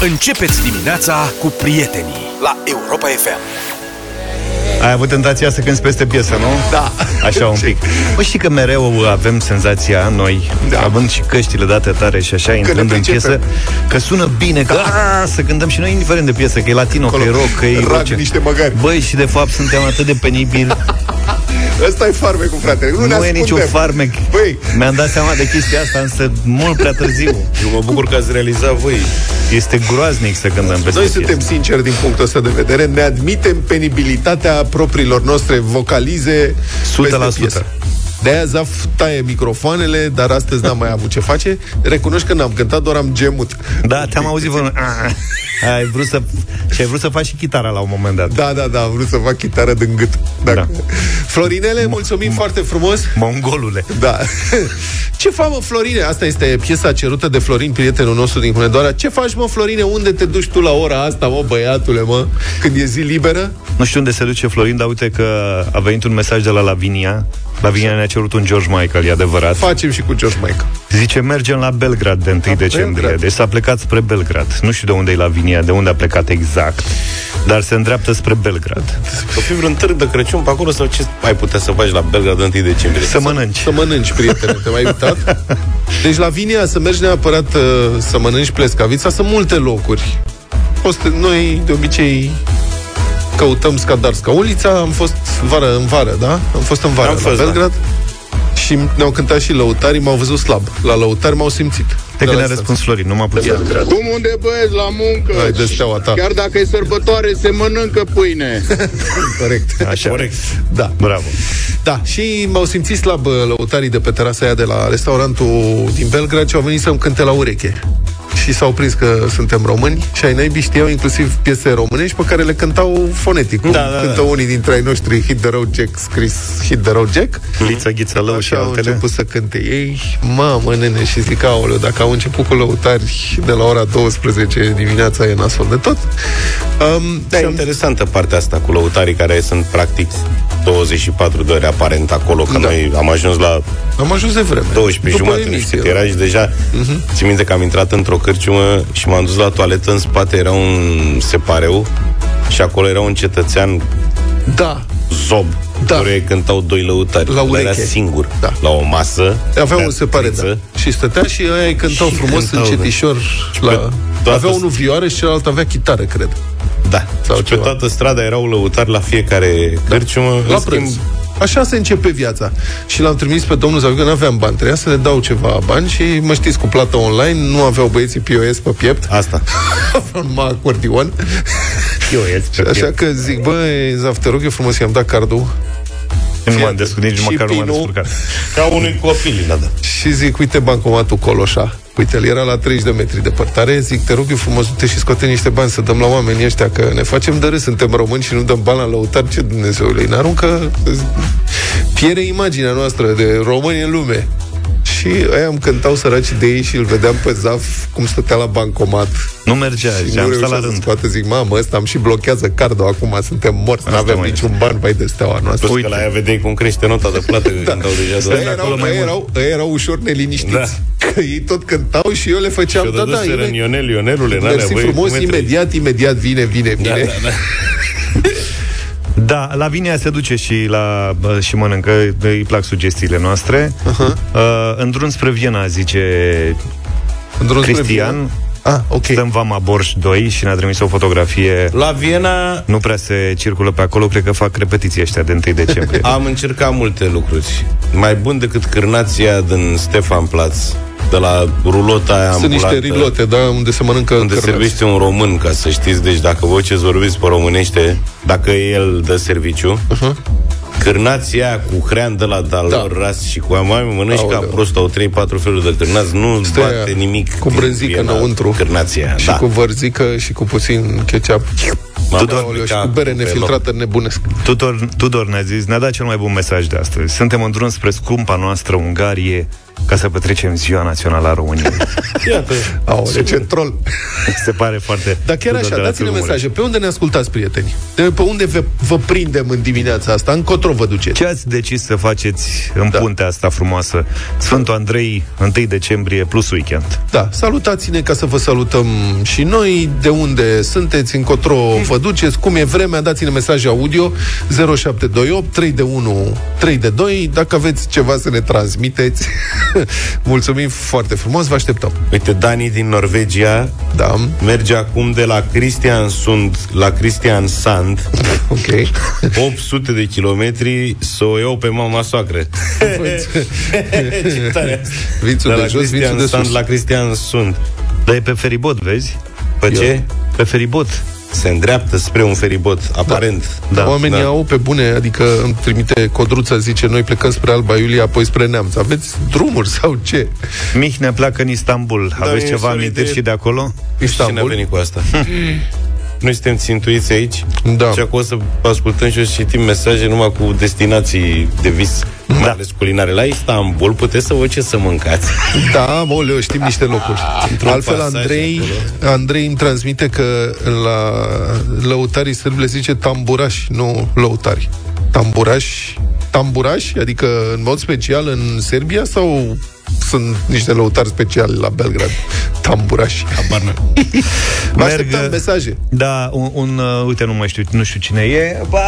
Începeți dimineața cu prietenii la Europa FM. Ai avut tentația să cânti peste piesă, nu? Da. Așa un pic. Bă, știi că mereu avem senzația noi, da. având și căștile date tare și așa, intrând în piesă, că sună bine, că da. a, să cântăm și noi, indiferent de piesă, că e latino, Acolo, că e rock, că e rock, niște măgari. Băi, și de fapt suntem atât de penibili Ăsta e farmecul, frate. Nu, nu e niciun farmec. Băi. Mi-am dat seama de chestia asta, însă mult prea târziu. Eu mă bucur că ați realizat voi. Este groaznic să cântăm pe Noi suntem sinceri din punctul ăsta de vedere. Ne admitem penibilitatea propriilor noastre vocalize 100%. De-aia Zaf taie microfoanele, dar astăzi n-am mai avut ce face. Recunoști că n-am cântat, doar am gemut. Da, te-am auzit vă... Ai vrut să... Și ai vrut să faci și chitara la un moment dat. Da, da, da, am vrut să fac chitară din gât. Dacă... Da. Florinele, M- mulțumim m- foarte frumos. Mongolule. Da. Ce faci, mă, Florine? Asta este piesa cerută de Florin, prietenul nostru din Hunedoara. Ce faci, mă, Florine? Unde te duci tu la ora asta, mă, băiatule, mă? Când e zi liberă? Nu știu unde se duce Florin, dar uite că a venit un mesaj de la Lavinia. Lavinia ne-a cerut un George Michael, e adevărat. Facem și cu George Michael. Zice, mergem la Belgrad de 1 la decembrie. Belgrad. Deci s-a plecat spre Belgrad. Nu știu de unde e Lavinia, de unde a plecat exact. Dar se îndreaptă spre Belgrad. O fi vreun târg de Crăciun pe acolo sau ce ai putea să faci la Belgrad 1 decembrie? Să mănânci. Să mănânci, prietene, te mai uitat? Deci la Vinia să mergi neapărat uh, să mănânci plescavița, sunt multe locuri. Fost, noi de obicei căutăm Scadarska ulița, am fost vară în vară, da? Am fost în vară am la fost, da. Belgrad. Da. Și ne-au cântat și lăutari, m-au văzut slab. La lăutari m-au simțit. De când ne-a răspuns Florin, nu m-a putut. Cum unde băieți la muncă? Hai, de steaua ta. Chiar dacă e sărbătoare, se mănâncă pâine. Corect. Așa. Corect. Da. Bravo. Da, și m-au simțit slab lăutarii de pe terasa aia de la restaurantul din Belgrad și au venit să-mi cânte la ureche și s-au prins că suntem români și ai naibii știau inclusiv piese românești pe care le cântau fonetic. Da, da, cântă da. unii dintre ai noștri Hit the Road Jack, scris Hit the Road Jack. Lița Ghițălău și altele. au început să cânte ei. Mamă, nene, și zic, aoleu, dacă au început cu lăutari de la ora 12 dimineața e nasol de tot. Um, da, e interesantă partea asta cu lăutarii care sunt practic 24 de ore aparent acolo, că da. noi am ajuns la am ajuns de vreme. 12 jumate, nu știu cât era și deja uh-huh. țin minte că am intrat într-o cârciumă și m-am dus la toaletă, în spate era un separeu și acolo era un cetățean da. zob da. care cântau doi lăutari. La ureche. Era singur. Da. La o masă. Avea un separe, da. Și stătea și ei cântau și frumos, cântau, încetișor. La... Avea unul vioară și celălalt avea chitară, cred. Da. Sau și ceva. pe toată strada erau lăutari la fiecare da. cârciumă. La prânz. Schimb, Așa se începe viața. Și l-am trimis pe domnul Zaviu, că nu aveam bani, trebuia să le dau ceva bani și mă știți, cu plată online, nu aveau băieții POS pe piept. Asta. aveau numai acordion. POS pe piept. Așa că zic, băi, Zaf, te rog eu frumos, i-am dat cardul nu m-am descurcat, nici măcar nu m-am descurcat. Ca unui copil, da, da. Și zic, uite bancomatul Coloșa. Uite, el era la 30 de metri departare. Zic, te rog eu frumos, du-te și scoate niște bani să dăm la oamenii ăștia, că ne facem de râs, suntem români și nu dăm bani la lăutar. Ce Dumnezeule, ne aruncă... Piere imaginea noastră de români în lume. Și aia îmi cântau săraci de ei și îl vedeam pe Zaf cum stătea la bancomat. Nu mergea, și am stat la rând. Poate zic, mamă, ăsta am și blochează cardul acum, suntem morți, nu avem niciun este. ban, vai de steaua noastră. Uite, că la aia vedeai cum crește nota de plată da. cântau deja. Aia erau, mai erau, erau ușor neliniștiți. Da. Că ei tot cântau și eu le făceam, da, da, da, Ionel, Ionelule, Mersi frumos, imediat, imediat vine, vine, vine. Da, da, da. Da, la Vinia se duce și la și mănâncă, îi plac sugestiile noastre. Uh-huh. Uh, în drum spre Viena, zice în drum Cristian. Ah, ok. Stăm Vama Borș 2 și ne-a trimis o fotografie. La Viena... Nu prea se circulă pe acolo, cred că fac repetiții ăștia de 1 decembrie. Am încercat multe lucruri. Mai bun decât cârnația din Stefan Platz de la rulota aia Sunt ambulantă, niște rilote, da, unde se mănâncă Unde cărnați. servește un român, ca să știți. Deci dacă voi ce vorbiți pe românește, dacă el dă serviciu, uh-huh. Cârnația cu hrean de la dalor da. ras și cu amai mănânci Aoleu. ca prost, au 3-4 feluri de cârnați, nu Stai bate nimic. Cu brânzică înăuntru. Cârnația, și da. cu vărzică și cu puțin ketchup. Tudor, Aoleu, și cu bere nefiltrată nebunesc. Tudor, Tudor ne-a zis, ne-a dat cel mai bun mesaj de astăzi. Suntem în drum spre scumpa noastră Ungarie ca să petrecem ziua națională a României. Iată. Aole, ce troll. Se pare foarte... Dar chiar așa, dați-ne mesaje. Pe unde ne ascultați, prieteni? De pe unde vă, vă prindem în dimineața asta? Încotro vă duceți? Ce ați decis să faceți în Da. puntea asta frumoasă? Sfântul Andrei, 1 decembrie plus weekend. Da, salutați-ne ca să vă salutăm și noi. De unde sunteți, încotro vă duceți, cum e vremea, dați-ne mesaje audio 0728 3 de 1 3 de 2. Dacă aveți ceva să ne transmiteți, mulțumim foarte frumos, vă așteptăm. Uite, Dani din Norvegia Da, merge acum de la Christiansund la Christian Sand, ok. 800 de kilometri, să o iau pe mama soacră. Ce tare asta. Vițul de de la jos, Cristian vițul de Sand sus. la Cristian Sund. Dar e pe feribot, vezi? Pe ce? Pe feribot. Se îndreaptă spre un feribot, aparent. Da, Oamenii da. au pe bune, adică îmi trimite Codruța, zice, noi plecăm spre Alba Iulia, apoi spre Neamț. Aveți drumuri sau ce? Mihnea pleacă în Istanbul. Aveți mie ceva sunt amintiri idee- și de acolo? Cine a Istanbul. venit cu asta? Noi suntem țintuiți aici Da. și acum o să ascultăm și o să citim mesaje numai cu destinații de vis, da. mai ales culinare. La Istanbul puteți să vă ce să mâncați. Da, moleu, știm niște locuri. Într-un Altfel, pasaj Andrei, acolo. Andrei îmi transmite că la lăutarii sârbi le zice tamburași, nu lăutari. Tamburași, tamburași, adică în mod special în Serbia sau sunt niște lăutari speciali la Belgrad? Tamburași. Habar n-am. Vă Merg- așteptăm mesaje. Da, un, un uh, uite, nu mai știu, nu știu cine e. Ba,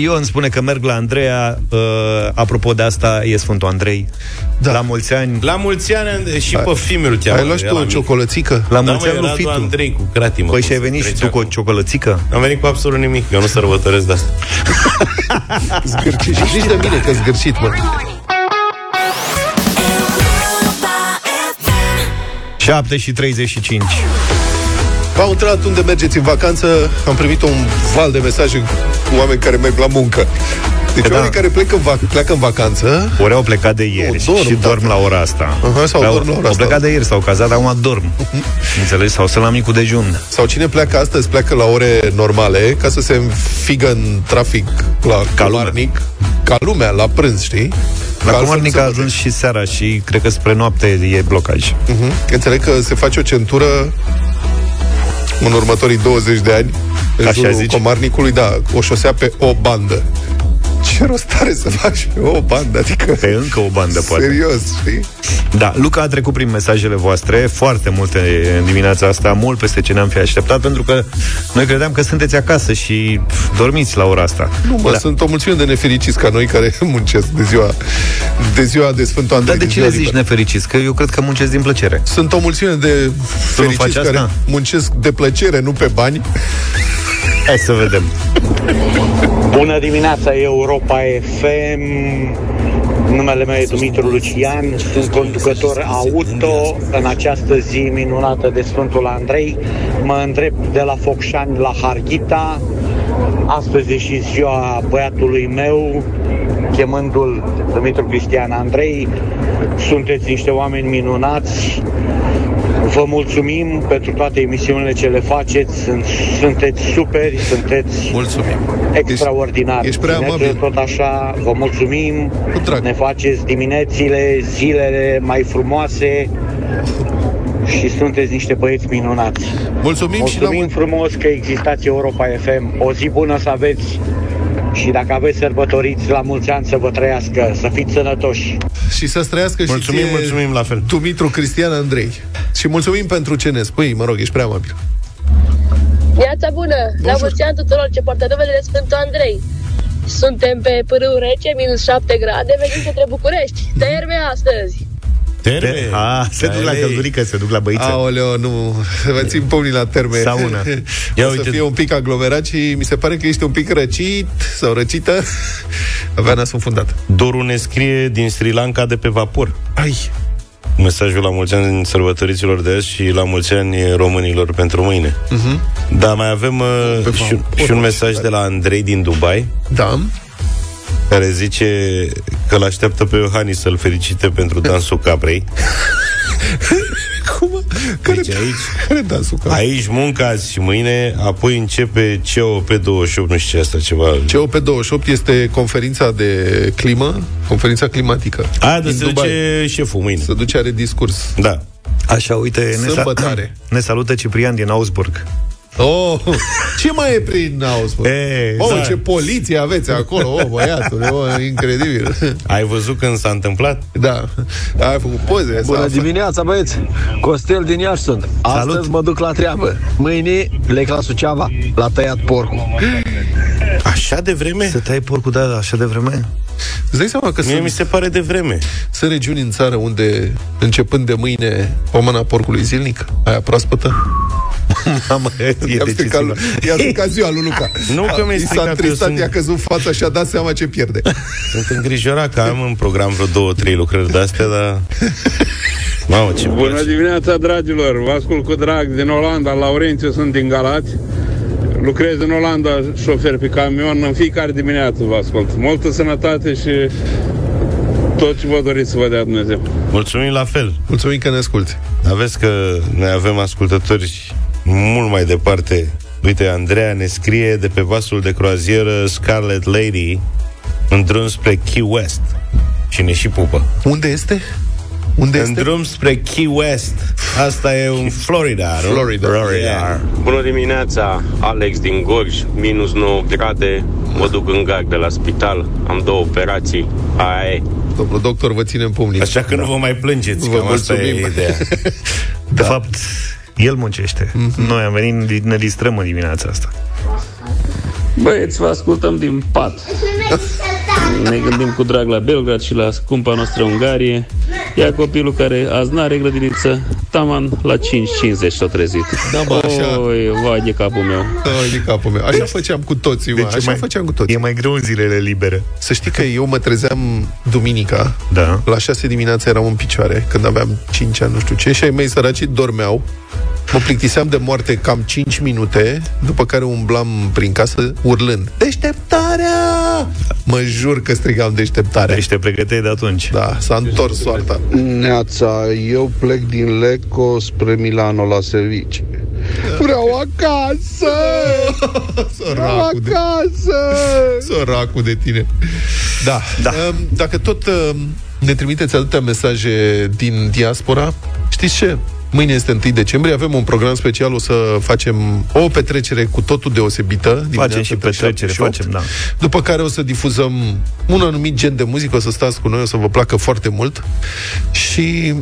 Ion spune că merg la Andreea. Uh, apropo de asta, e Sfântul Andrei. Da. La mulți ani. La mulți ani și pe filmul îl cheamă. Ai luat și tu era o mic. ciocolățică? La Da, mulți mă, ani lui era Fitu. doar Andrei cu cratimă. Păi cum și ai se venit și trece tu cu o acum. ciocolățică? Am venit cu absolut nimic, eu nu sărbătoresc de asta. Zgârcit. Și zici de mine că zgârcit, mă. 7 și 35. V-au întrebat unde mergeți în vacanță, am primit un val de mesaje cu oameni care merg la muncă. Deci Da. oamenii care plecă în, vac- pleacă în vacanță Ori au plecat de ieri dorm, și dorm tată. la ora asta. Aha, sau Au- dorm la ora Au asta. plecat de ieri, s-au cazat, dar acum dorm. Înțelegi? Sau să la micul dejun. sau cine pleacă astăzi, pleacă la ore normale ca să se înfigă în trafic la Ca Comarnic, ca lumea, la prânz, știi? La Ca altfel Comarnic se a poate. ajuns și seara și cred că spre noapte e blocaj. Uh-huh. Înțeleg că se face o centură în următorii 20 de ani în Așa jurul zici? Comarnicului, da, o șosea pe o bandă. Ce rost are să faci pe o bandă? Adică, Pe încă o bandă, poate. serios, știi? Da, Luca a trecut prin mesajele voastre, foarte multe în dimineața asta, mult peste ce ne-am fi așteptat, pentru că noi credeam că sunteți acasă și pf, dormiți la ora asta. Nu, mă, da. sunt o mulțime de nefericiți ca noi care muncesc de ziua de, ziua de Sfântul Andrei. Dar de ce ziua le zici liberă. nefericiți? Că eu cred că muncesc din plăcere. Sunt o mulțime de fericiți faci care asta? muncesc de plăcere, nu pe bani. Hai să vedem. Bună dimineața, Europa FM. Numele meu e Dumitru Lucian, sunt conducător auto în această zi minunată de Sfântul Andrei. Mă îndrept de la Focșani la Harghita. Astăzi e și ziua băiatului meu, chemându-l Dumitru Cristian Andrei. Sunteți niște oameni minunați. Vă mulțumim pentru toate emisiunile ce le faceți. Sunt, sunteți superi, sunteți Mulțumim. extraordinar. Ești, ești prea Țineți-o amabil. tot așa, vă mulțumim. Cu drag. Ne faceți diminețile, zilele mai frumoase și sunteți niște băieți minunați. Mulțumim, și la Mulțumim mult. frumos că existați Europa FM. O zi bună să aveți și dacă aveți sărbătoriți, la mulți ani să vă trăiască, să fiți sănătoși. Și să trăiască Mulțumim, și ție, mulțumim la fel. Dumitru Cristian Andrei. Și mulțumim pentru ce ne spui, mă rog, ești prea amabil. Viața bună! La mulți ani tuturor ce poartă numele de Sfântul Andrei! Suntem pe pârâu rece, minus 7 grade, venim către București. Terme astăzi! Terme. A, se duc la Alei. căldurică, se duc la băiță. Aoleo, nu, vă țin pumnii la terme. Sauna. Ia o să uite. fie un pic aglomerat și mi se pare că ești un pic răcit sau răcită. Avea nasul fundat. Doru ne scrie din Sri Lanka de pe vapor. Ai, Mesajul la mulți ani sărbătoriților de azi și la mulți ani românilor pentru mâine. Mhm. Uh-huh. Da, mai avem uh, Pe și, vapor, și un ce mesaj tare. de la Andrei din Dubai, da, care zice că l-așteaptă pe Iohannis să-l felicite pentru dansul caprei. Cum? Care, Deci aici, care dansul? Care? aici muncați și mâine, apoi începe COP28, nu știu ce asta, ceva... COP28 este conferința de climă, conferința climatică. A, de Din se Dubai. duce șeful mâine. Se duce, are discurs. Da. Așa, uite, ne, Sărbătoare. ne salută Ciprian din Augsburg. Oh, ce mai e prin Augsburg? E, Oh, da. ce poliție aveți acolo, oh, băiatule, oh, incredibil. Ai văzut când s-a întâmplat? Da, ai făcut poze. Bună s-a- dimineața, băieți! Costel din Iași sunt. Astăzi Salut. mă duc la treabă. Mâine plec la Suceava, la tăiat porcul. Așa de vreme? Să tai porcul de așa de vreme? Îți dai seama că Mie sunt, mi se pare de vreme. sunt regiuni în țară unde, începând de mâine, pomana porcului zilnic, aia proaspătă, Mamă, e i-a stricat, lui- decisivă. i-a stricat ziua lui Luca. Nu că mi-ai I s-a stricat, eu întristat, sunt- i-a căzut fața și a dat seama ce pierde. Sunt îngrijorat că am în program vreo două, trei lucrări de-astea, dar... Mamă, ce Bună place. dimineața, dragilor! Vă ascult cu drag din Olanda, Laurențiu, sunt din Galați. Lucrez în Olanda, șofer pe camion, în fiecare dimineață vă ascult. Multă sănătate și tot ce vă doriți să vă dea Dumnezeu. Mulțumim la fel. Mulțumim că ne asculti. Aveți că noi avem ascultători mult mai departe. Uite, Andreea ne scrie de pe vasul de croazieră Scarlet Lady în drum spre Key West. Și ne și pupă. Unde este? Unde În este? drum spre Key West. Asta e în Florida, nu? Florida. Yeah. Bună dimineața, Alex din Gorj, minus 9 grade, mă duc în gard de la spital, am două operații, aia e. Domnul doctor, vă ținem pumnii. Așa că nu vă mai plângeți, Vă cam asta e mulțumim. ideea. De fapt, el muncește. Noi am venit, ne distrăm în dimineața asta. Băieți, vă ascultăm din pat. Ne gândim cu drag la Belgrad și la scumpa noastră Ungarie. Ia copilul care azi n-are grădiniță, taman la 5.50 s-a trezit. Da, bă, așa. Oi, vai de capul meu. Ai de capul meu. Așa făceam cu toții, mă. Deci e Așa mai- făceam cu toții. E mai greu în zilele libere. Să știi că eu mă trezeam duminica Da. La 6 dimineața eram în picioare Când aveam 5 ani, nu știu ce Și ai mei săraci dormeau Mă plictiseam de moarte cam 5 minute După care umblam prin casă urlând Deșteptarea! Mă jur că strigam deșteptarea Deci te pregăteai de atunci. Da, s-a întors soarta Neața, eu plec din Leco spre Milano la servici. Vreau acasă! Vreau Săracul de, acasă! săracul de tine Da, Da. Um, Dacă tot um, ne trimiteți atâtea mesaje din diaspora Știți ce? Mâine este 1 decembrie, avem un program special, o să facem o petrecere cu totul deosebită. dimineața Facem și între petrecere, 7 și 8. facem, da. După care o să difuzăm un anumit gen de muzică, o să stați cu noi, o să vă placă foarte mult. Și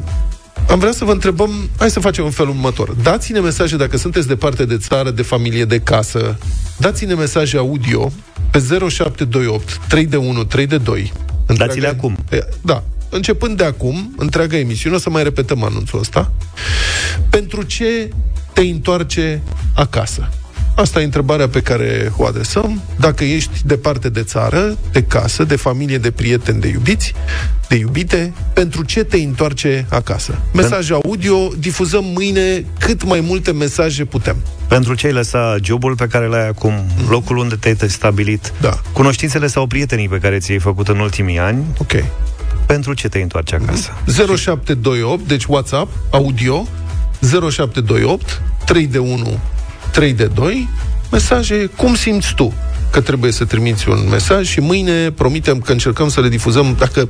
am vrea să vă întrebăm, hai să facem în felul următor. Dați-ne mesaje dacă sunteți departe de țară, de familie, de casă. Dați-ne mesaje audio pe 0728 3 de 1 3 de 2. Dați-le acum. Da. Începând de acum, întreaga emisiune, o să mai repetăm anunțul ăsta. Pentru ce te întoarce acasă? Asta e întrebarea pe care o adresăm. Dacă ești departe de țară, de casă, de familie, de prieteni, de iubiți, de iubite, pentru ce te întoarce acasă? Mesaje audio, difuzăm mâine cât mai multe mesaje putem. Pentru ce ai lăsa jobul pe care l-ai acum, locul unde te-ai stabilit, Da. cunoștințele sau prietenii pe care ți-ai făcut în ultimii ani, Ok. Pentru ce te întoarce acasă? 0728, deci WhatsApp, audio, 0728 3 de 1 3 de 2, mesaje, cum simți tu că trebuie să trimiți un mesaj și mâine promitem că încercăm să le difuzăm, dacă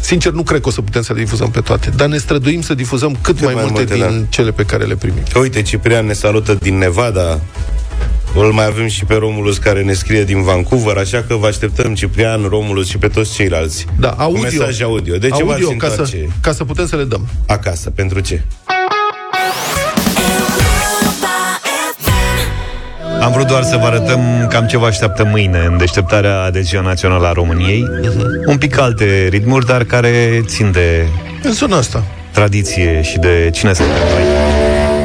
Sincer, nu cred că o să putem să le difuzăm pe toate, dar ne străduim să difuzăm cât mai, mai multe, multe, din da. cele pe care le primim. Uite, Ciprian ne salută din Nevada. Îl mai avem și pe Romulus care ne scrie din Vancouver, așa că vă așteptăm, Ciprian, Romulus și pe toți ceilalți. Da, Cu audio. mesaj audio. De ce audio, v-ați ca să, întoarce ca să putem să le dăm. acasă? Pentru ce? Am vrut doar să vă arătăm cam ce vă așteaptă mâine în deșteptarea de Ziua Națională a României. Un pic alte ritmuri, dar care țin de În zona asta. tradiție și de cine suntem noi.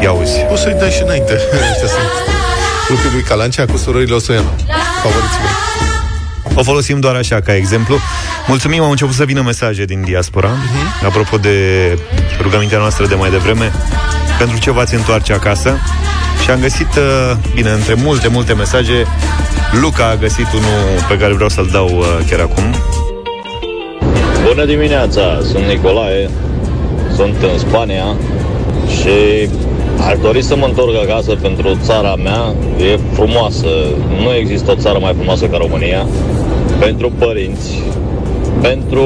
Ia uzi. O să-i dai și înainte. Ăștia sunt grupul lui Calancea cu surorile Osoianu. Favoriții mei. O folosim doar așa, ca exemplu. Mulțumim, au început să vină mesaje din diaspora. Uh-huh. Apropo de rugămintea noastră de mai devreme, pentru ce v-ați întoarce acasă? Și am găsit, uh, bine, între multe, multe mesaje, Luca a găsit unul pe care vreau să-l dau uh, chiar acum. Bună dimineața, sunt Nicolae, sunt în Spania și aș dori să mă întorc acasă pentru țara mea. E frumoasă. Nu există o țară mai frumoasă ca România. Pentru părinți, pentru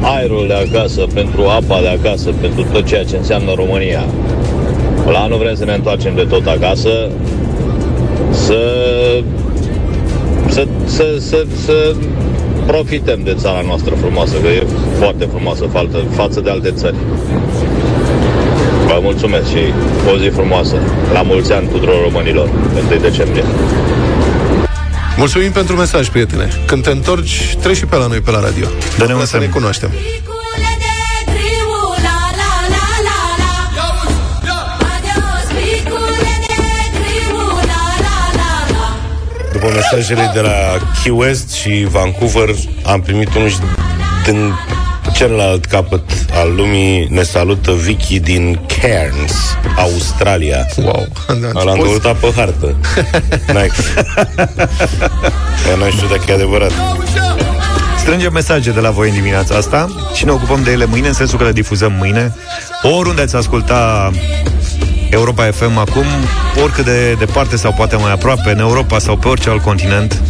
aerul de acasă, pentru apa de acasă, pentru tot ceea ce înseamnă România. La anul vrem să ne întoarcem de tot acasă, să, să, să, să, să profităm de țara noastră frumoasă, că e foarte frumoasă față, față de alte țări. Vă mulțumesc și o zi frumoasă. La mulți ani tuturor românilor, 1 decembrie. Mulțumim pentru mesaj, prietene. Când te întorci, treci și pe la noi pe la radio. Dă-ne un să ne cunoaștem. După mesajele de la Key West și Vancouver, am primit unul și din celălalt capăt al lumii ne salută Vicky din Cairns, Australia. Wow, L-am căutat pe hartă. N-ai... nu știu dacă e adevărat. Strângem mesaje de la voi în dimineața asta și ne ocupăm de ele mâine, în sensul că le difuzăm mâine. Oriunde ați asculta Europa FM acum, oricât de departe sau poate mai aproape, în Europa sau pe orice alt continent,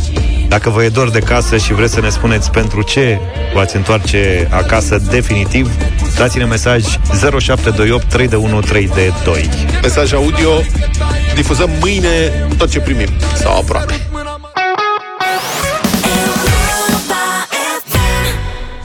dacă vă e dor de casă și vreți să ne spuneți pentru ce v-ați întoarce acasă definitiv, dați-ne mesaj 0728 3 de 1 3 de 2. Mesaj audio, difuzăm mâine tot ce primim, sau aproape.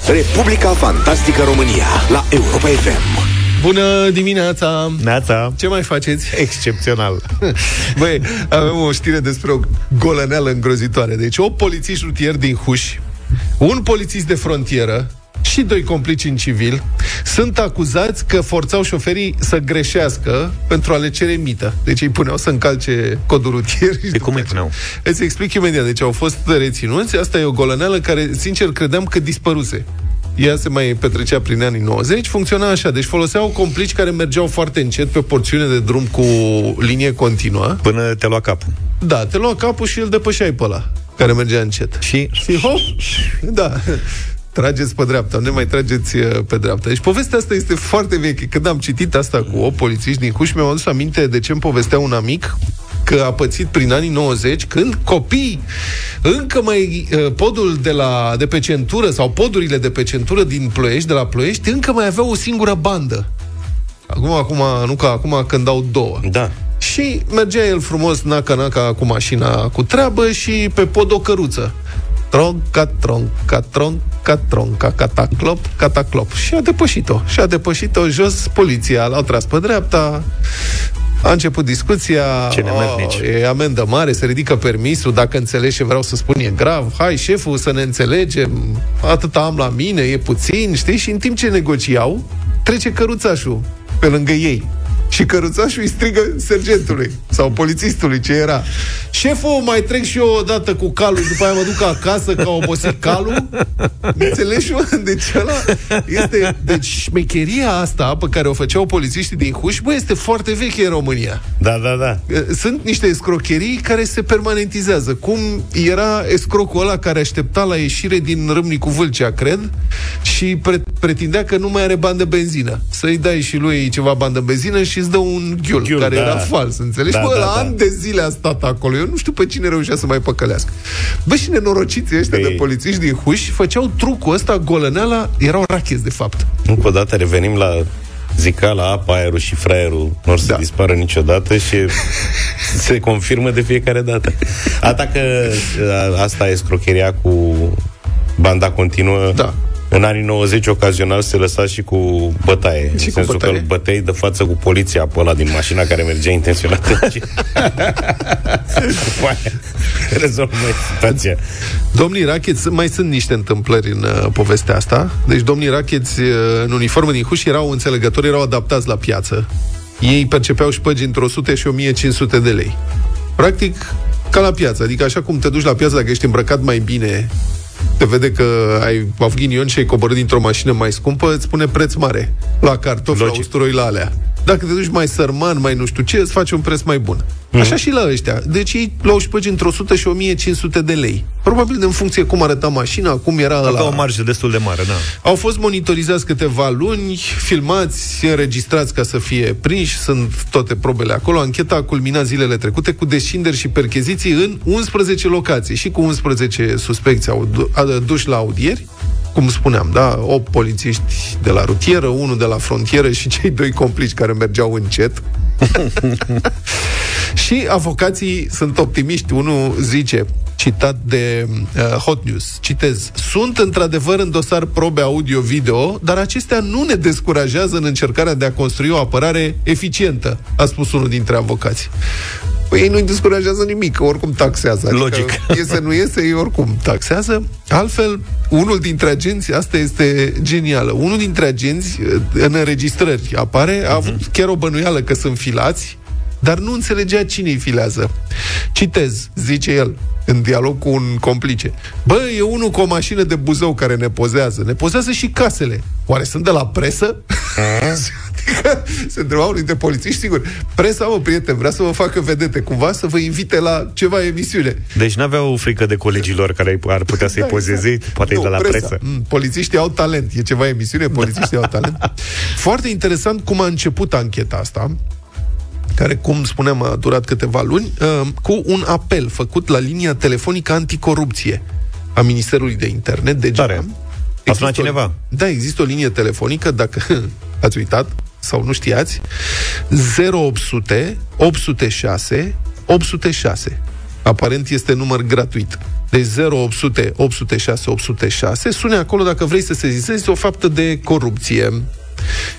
Republica Fantastică România la Europa FM. Bună dimineața! Neața! Ce mai faceți? Excepțional! Băi, avem o știre despre o golăneală îngrozitoare. Deci, o polițist rutier din Huș, un polițist de frontieră și doi complici în civil sunt acuzați că forțau șoferii să greșească pentru a le cere mită. Deci îi puneau să încalce codul rutier. De cum îi puneau? Îți explic imediat. Deci au fost reținuți. Asta e o golăneală care, sincer, credeam că dispăruse ea se mai petrecea prin anii 90, funcționa așa. Deci foloseau complici care mergeau foarte încet pe porțiune de drum cu linie continuă. Până te lua capul. Da, te lua capul și îl depășeai pe ăla, care mergea încet. Și? Și hop, da trageți pe dreapta, nu mai trageți uh, pe dreapta. Deci povestea asta este foarte veche. Când am citit asta cu o polițiști din Huș, mi-am adus aminte de ce îmi povestea un amic că a pățit prin anii 90, când copii încă mai uh, podul de, la, de pe centură sau podurile de pe centură din Ploiești, de la Ploiești, încă mai aveau o singură bandă. Acum, acum, nu ca acum când au două. Da. Și mergea el frumos naca-naca cu mașina cu treabă și pe pod o căruță. Tronca, tronca, tronca, tronca, cataclop, cataclop. Și a depășit-o. Și a depășit-o jos poliția. L-au tras pe dreapta, a început discuția, Ce oh, e amendă mare, se ridică permisul, dacă înțelegi ce vreau să spun e grav, hai șeful să ne înțelegem, atâta am la mine, e puțin, știi? Și în timp ce negociau, trece căruțașul pe lângă ei și căruțașul îi strigă sergentului sau polițistului ce era. Șeful, mai trec și eu o dată cu calul, după aia mă duc acasă că a obosit calul. Înțelegi? Deci ăla este... Deci șmecheria asta pe care o făceau polițiștii din Huș, bă, este foarte veche în România. Da, da, da. Sunt niște escrocherii care se permanentizează. Cum era escrocul ăla care aștepta la ieșire din Râmnicu Vâlcea, cred, și pre- pretindea că nu mai are bani de benzină. Să-i dai și lui ceva bani de benzină și îți dă un ghiul, ghiul care da. era fals, înțelegi? Da, Bă, da, la da. ani de zile a stat acolo. Eu nu știu pe cine reușea să mai păcălească. Bă, și nenorociții ăștia Ei. de polițiști din Huș făceau trucul ăsta, golăneala, erau rachezi, de fapt. Încă o dată revenim la zicala, apa, aerul și fraierul nu o să da. dispară niciodată și se confirmă de fiecare dată. Ata că asta e scrocheria cu banda continuă da. În anii 90, ocazional, se lăsa și cu bătaie. Și în cu sensul bătaie? că îl bătei de față cu poliția pe ăla din mașina care mergea intenționat. Rezolvă situația. Domnii racheți, mai sunt niște întâmplări în uh, povestea asta. Deci domnii racheți uh, în uniformă din Huș erau înțelegători, erau adaptați la piață. Ei percepeau șpăgi între 100 și 1500 de lei. Practic, ca la piață. Adică așa cum te duci la piață dacă ești îmbrăcat mai bine te vede că ai avut ghinion și ai coborât dintr-o mașină mai scumpă, îți spune preț mare. La cartofi, Logic. la usturoi, la alea. Dacă te duci mai sărman, mai nu știu ce, îți faci un preț mai bun. Mhm. Așa și la ăștia. Deci ei luau șpăgi între 100 și 1500 de lei. Probabil în funcție cum arăta mașina, cum era Avea la... o marjă destul de mare, da. Au fost monitorizați câteva luni, filmați, înregistrați ca să fie prinși, sunt toate probele acolo. Ancheta a culminat zilele trecute cu descinderi și percheziții în 11 locații și cu 11 suspecți au duși la audieri cum spuneam, da, 8 polițiști de la rutieră, unul de la frontieră și cei doi complici care mergeau încet. și avocații sunt optimiști. Unul zice, citat de uh, Hot News, citez, sunt într-adevăr în dosar probe audio-video, dar acestea nu ne descurajează în încercarea de a construi o apărare eficientă, a spus unul dintre avocați. Păi ei nu-i descurajează nimic, că oricum taxează. Adică Logic. Iese, nu iese, ei oricum taxează. Altfel, unul dintre agenți, asta este genială, unul dintre agenți în înregistrări apare, a avut chiar o bănuială că sunt filați, dar nu înțelegea cine îi filează. Citez, zice el, în dialog cu un complice. Bă, e unul cu o mașină de buzău care ne pozează. Ne pozează și casele. Oare sunt de la presă? adică se întreba unul dintre polițiști, sigur. Presa, mă, prieten, vrea să vă facă vedete, cumva să vă invite la ceva emisiune. Deci n-aveau frică de colegilor care ar putea să-i Da, pozeze, exact. poate e Nu, de la presa. presă. Mm, polițiștii au talent. E ceva emisiune, polițiștii au talent. Foarte interesant cum a început ancheta asta care, cum spuneam, a durat câteva luni, uh, cu un apel făcut la linia telefonică anticorupție a Ministerului de Internet, de Tare. A sunat o- cineva? Da, există o linie telefonică, dacă ați uitat sau nu știați, 0800 806 806. Aparent este număr gratuit. Deci 0800 806 806. Sune acolo dacă vrei să sezizezi o faptă de corupție.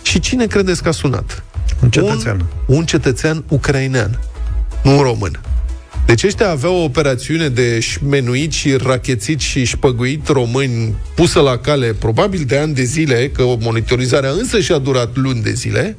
Și cine credeți că a sunat? Un cetățean. Un, un cetățean ucrainean, nu un român. Deci ăștia aveau o operațiune de șmenuit și rachețit și șpăguit români pusă la cale probabil de ani de zile, că monitorizarea însă și-a durat luni de zile,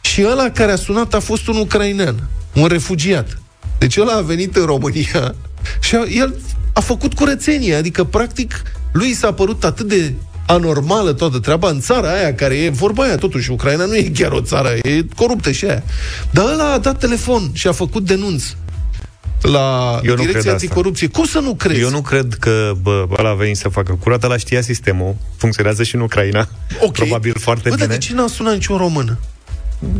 și ăla care a sunat a fost un ucrainean, un refugiat. Deci ăla a venit în România și a, el a făcut curățenie, adică practic lui s-a părut atât de anormală toată treaba în țara aia, care e vorba aia, totuși, Ucraina nu e chiar o țară, e coruptă și aia. Dar ăla a dat telefon și a făcut denunț la Eu nu cred Direcția asta. Anticorupție. Cum să nu crezi? Eu nu cred că bă, ăla a venit să facă curat, ăla știa sistemul, funcționează și în Ucraina, Ok. probabil foarte Bă, dar bine. de ce n-a sunat niciun român?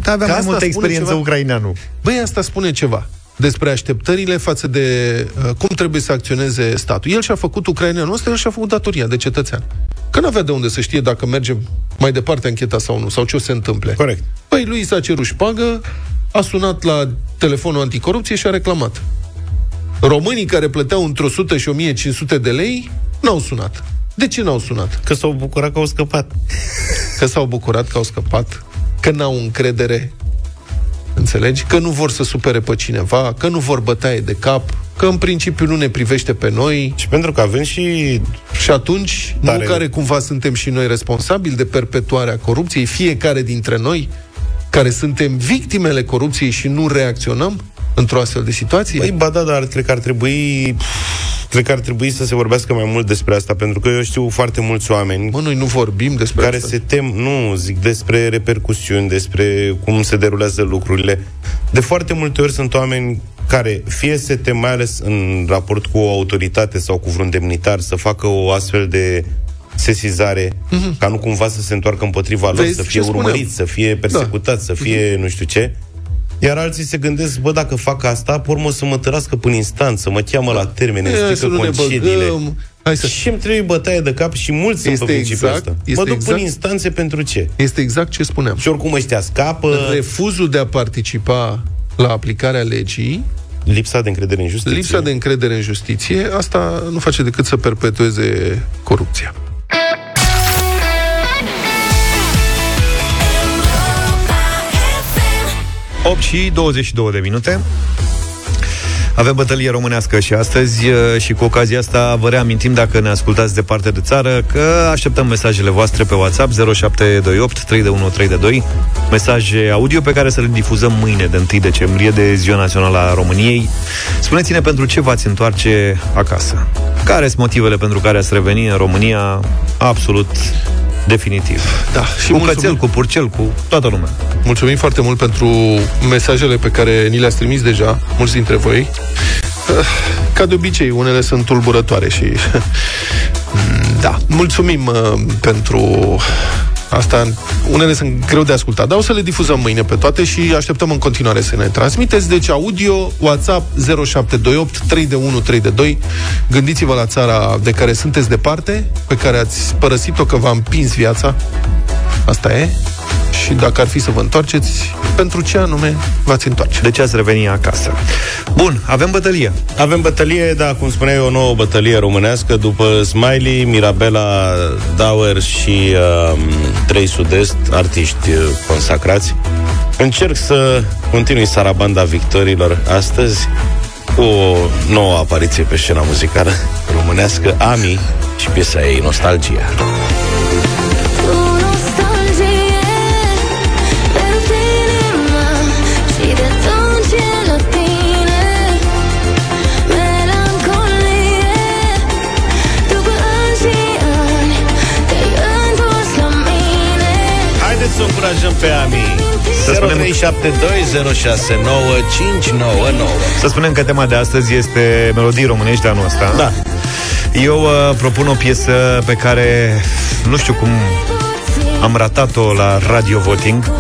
Da, avea Că mai asta multă spune experiență ceva? ucraineanul. Băi, asta spune ceva despre așteptările față de uh, cum trebuie să acționeze statul. El și-a făcut ucraineanul ăsta, el și-a făcut datoria de cetățean. Că n-avea de unde să știe dacă merge mai departe ancheta sau nu, sau ce o se întâmple. Corect. Păi lui i s-a cerut șpagă, a sunat la telefonul anticorupție și a reclamat. Românii care plăteau între 100 și 1500 de lei n-au sunat. De ce n-au sunat? Că s-au bucurat că au scăpat. Că s-au bucurat că au scăpat, că n-au încredere, înțelegi? Că nu vor să supere pe cineva, că nu vor bătaie de cap, că în principiu nu ne privește pe noi. Și pentru că avem și... Și atunci, Tare. nu care cumva suntem și noi responsabili de perpetuarea corupției, fiecare dintre noi, care suntem victimele corupției și nu reacționăm într-o astfel de situație? Păi, ba da, dar cred că ar trebui cred că ar trebui să se vorbească mai mult despre asta, pentru că eu știu foarte mulți oameni Mă, noi nu vorbim despre care asta. se tem, nu, zic despre repercusiuni, despre cum se derulează lucrurile. De foarte multe ori sunt oameni care fie se tem, mai ales în raport cu o autoritate sau cu vreun demnitar, să facă o astfel de sesizare, mm-hmm. ca nu cumva să se întoarcă împotriva lor, Vezi să ce fie spuneam? urmărit, să fie persecutat, da. să fie mm-hmm. nu știu ce. Iar alții se gândesc, bă, dacă fac asta, pe urmă să mă tărască până instanță, mă cheamă la termene, E, îmi să strică nu ne concediile. băgăm. Hai să... Și îmi trebuie bătaie de cap și mulți sunt Este pe principiul exact- ăsta. este Mă duc exact- până instanțe pentru ce? Este exact ce spuneam. Și oricum ăștia scapă, Refuzul de a participa la aplicarea legii lipsa de încredere în justiție. Lipsa de încredere în justiție, asta nu face decât să perpetueze corupția. FM. 8 și 22 de minute. Avem bătălie românească și astăzi uh, și cu ocazia asta vă reamintim dacă ne ascultați departe de țară că așteptăm mesajele voastre pe WhatsApp 0728 32132 mesaje audio pe care să le difuzăm mâine de 1 decembrie de Ziua Națională a României. Spuneți-ne pentru ce v-ați întoarce acasă. Care sunt motivele pentru care ați reveni în România? Absolut definitiv. Da, și cu mulțumim. cățel, cu purcel, cu toată lumea. Mulțumim foarte mult pentru mesajele pe care ni le-ați trimis deja, mulți dintre voi. Ca de obicei, unele sunt tulburătoare și... Da, mulțumim uh, pentru Asta, unele sunt greu de ascultat, dar o să le difuzăm mâine pe toate și așteptăm în continuare să ne transmiteți. Deci audio, WhatsApp 0728 3 de 1 3 de 2. Gândiți-vă la țara de care sunteți departe, pe care ați părăsit-o că v-a împins viața. Asta e și dacă ar fi să vă întoarceți, pentru ce anume v-ați întoarce? De ce ați reveni acasă? Bun, avem bătălie. Avem bătălie, da, cum spuneai, o nouă bătălie românească după Smiley, Mirabela Dauer și uh, trei sud-est, artiști uh, consacrați. Încerc să continui sarabanda victorilor astăzi cu o nouă apariție pe scena muzicală românească, Ami și piesa ei Nostalgia. Încurajăm pe Ami. Să spunem... 599. Să spunem că tema de astăzi este melodii românești de anul ăsta. Da. Eu uh, propun o piesă pe care nu știu cum am ratat-o la Radio Voting.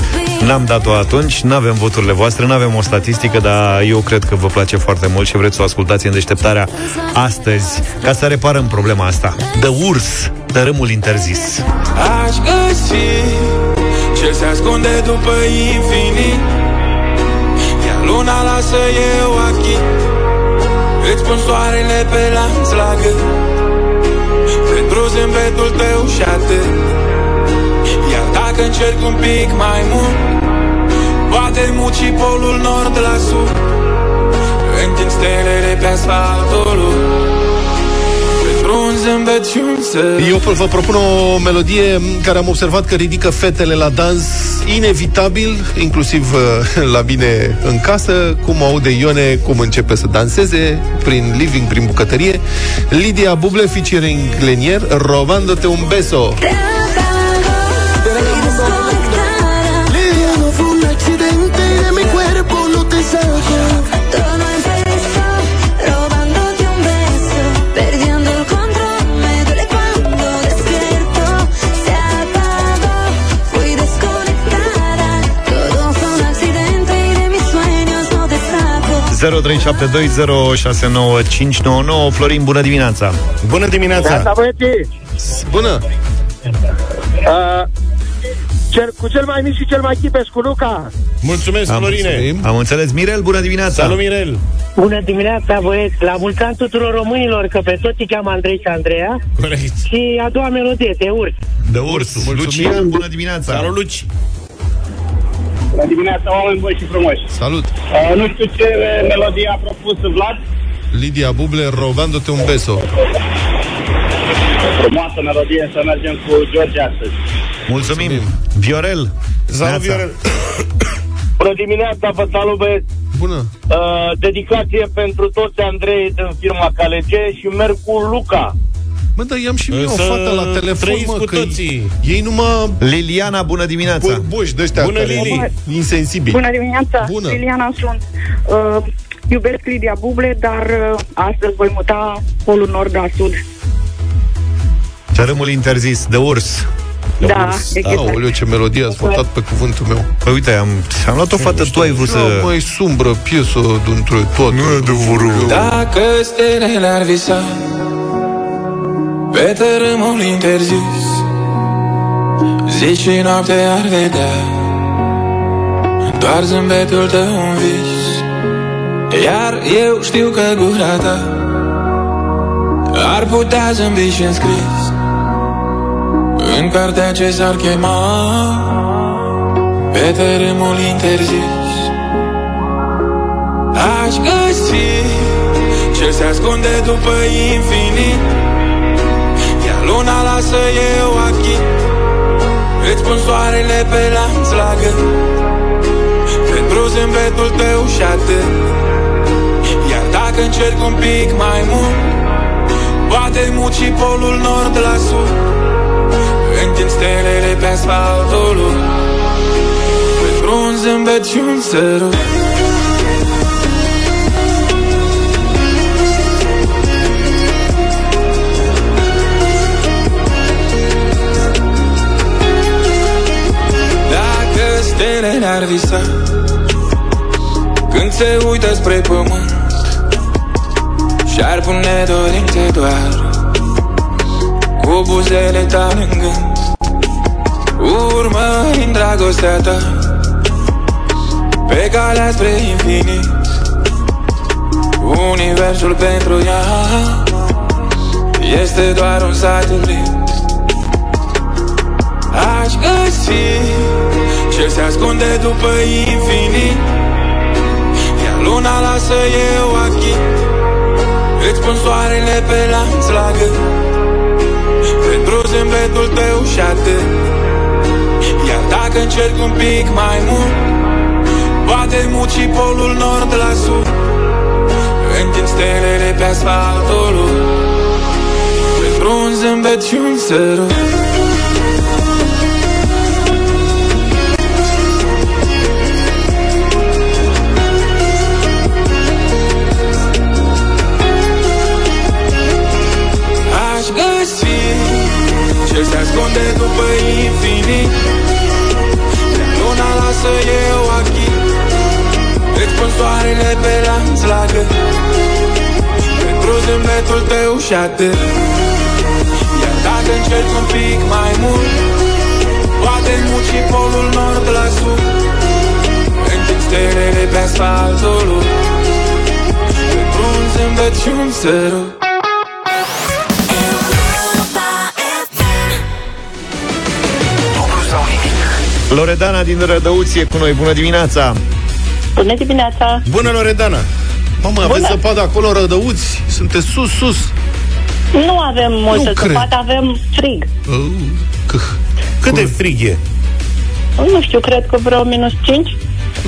N-am dat-o atunci, nu avem voturile voastre, nu avem o statistică, dar eu cred că vă place foarte mult și vreți să o ascultați în deșteptarea astăzi, ca să reparăm problema asta. De urs, de râmul interzis. Aș găsi ce se ascunde după infinit. Iar luna lasă eu achit Îți pun soarele pe lanț la gât. Pentru zâmbetul tău și atât. Iar dacă încerc un pic mai mult Poate muci polul nord la sud. Întind stelele pe asfaltul Eu vă propun o melodie care am observat că ridică fetele la dans inevitabil, inclusiv uh, la mine în casă, cum aude Ione, cum începe să danseze prin living, prin bucătărie. Lidia Buble featuring Lenier, Robándote un beso. Florin, bună dimineața! Bună dimineața! Bună Bună! Uh, cel, cu cel mai mic și cel mai chipes cu Luca. Mulțumesc, am Florine. Am înțeles. Mirel, bună dimineața. Salut, Mirel. Bună dimineața, băieți. La mulți ani tuturor românilor, că pe toți cheamă Andrei și Andreea. Corect. Și a doua melodie, de urs. De urs. Lucian, bună dimineața. Salut, Luci. Bună dimineața, oameni buni și frumoși. Salut. Uh, nu știu ce melodie a propus Vlad. Lidia Buble, rogându-te un beso. Frumoasă melodie, să mergem cu George astăzi. Mulțumim. Mulțumim. Viorel. Salut, Viorel. Bună dimineața, vă salut, băieți. Bună. Uh, dedicație pentru toți Andrei din firma Calege și merg cu Luca. Mă, dar i-am și mie o fată la telefon, mă, cu că toții. ei numai... Liliana, bună dimineața! Buși de ăștia bună, Lili. insensibili. Bună dimineața! Bună. Liliana sunt. Uh, iubesc Lidia Buble, dar uh, astăzi voi muta polul nord la sud. Țărâmul interzis de urs. Da, exact. Aoleu, ce melodie ați votat pe cuvântul meu. Păi uite, am, am luat o fată, tu ai vrut să... mai sumbră piesă dintre toate. Nu e adevărul. Dacă stelele ar visa pe tărâmul interzis Zi și noapte ar vedea. Doar zâmbetul tău un vis. Iar eu știu că gura ta Ar putea zâmbi și înscris În cartea ce s-ar chema Pe tărâmul interzis. Aș găsi Ce se ascunde după infinit Luna lasă eu achit Îți pun soarele pe lanț la gând Pentru zâmbetul tău și atât. Iar dacă încerc un pic mai mult Poate muci polul nord la sud. În Întind stelele pe asfaltul Pentru un zâmbet și un sărut stelele ar visa. Când se uită spre pământ Și-ar pune dorințe doar Cu buzele tale în gând Urmărind dragostea ta Pe calea spre infinit. Universul pentru ea Este doar un satelit. Aș găsi Ce se ascunde după infinit. Iar luna lasă eu aici Îți pun soarele pe lanț la gât. Pentru zâmbetul tău și atât. Iar dacă încerc un pic mai mult Poate muci și polul nord la sud. Întind stelele pe asfaltul Pentru un zâmbet și un sărut Ce se ascunde după infinit. De luna lasă eu aici Îți pun soarele pe lanț la gât. Pentru zâmbetul tău și atât. Iar dacă încerc un pic mai mult Poate muci polul nord la sud. Întind stelele pe asfaltul Pentru un zâmbet și un sărut Loredana din Rădăuți e cu noi. Bună dimineața! Bună dimineața! Bună, Loredana! Mamă, Bună. aveți zăpadă acolo în Rădăuți? Sunteți sus, sus. Nu avem multă cred. zăpadă, avem frig. Cât de frig e? Nu știu, cred că vreo minus 5.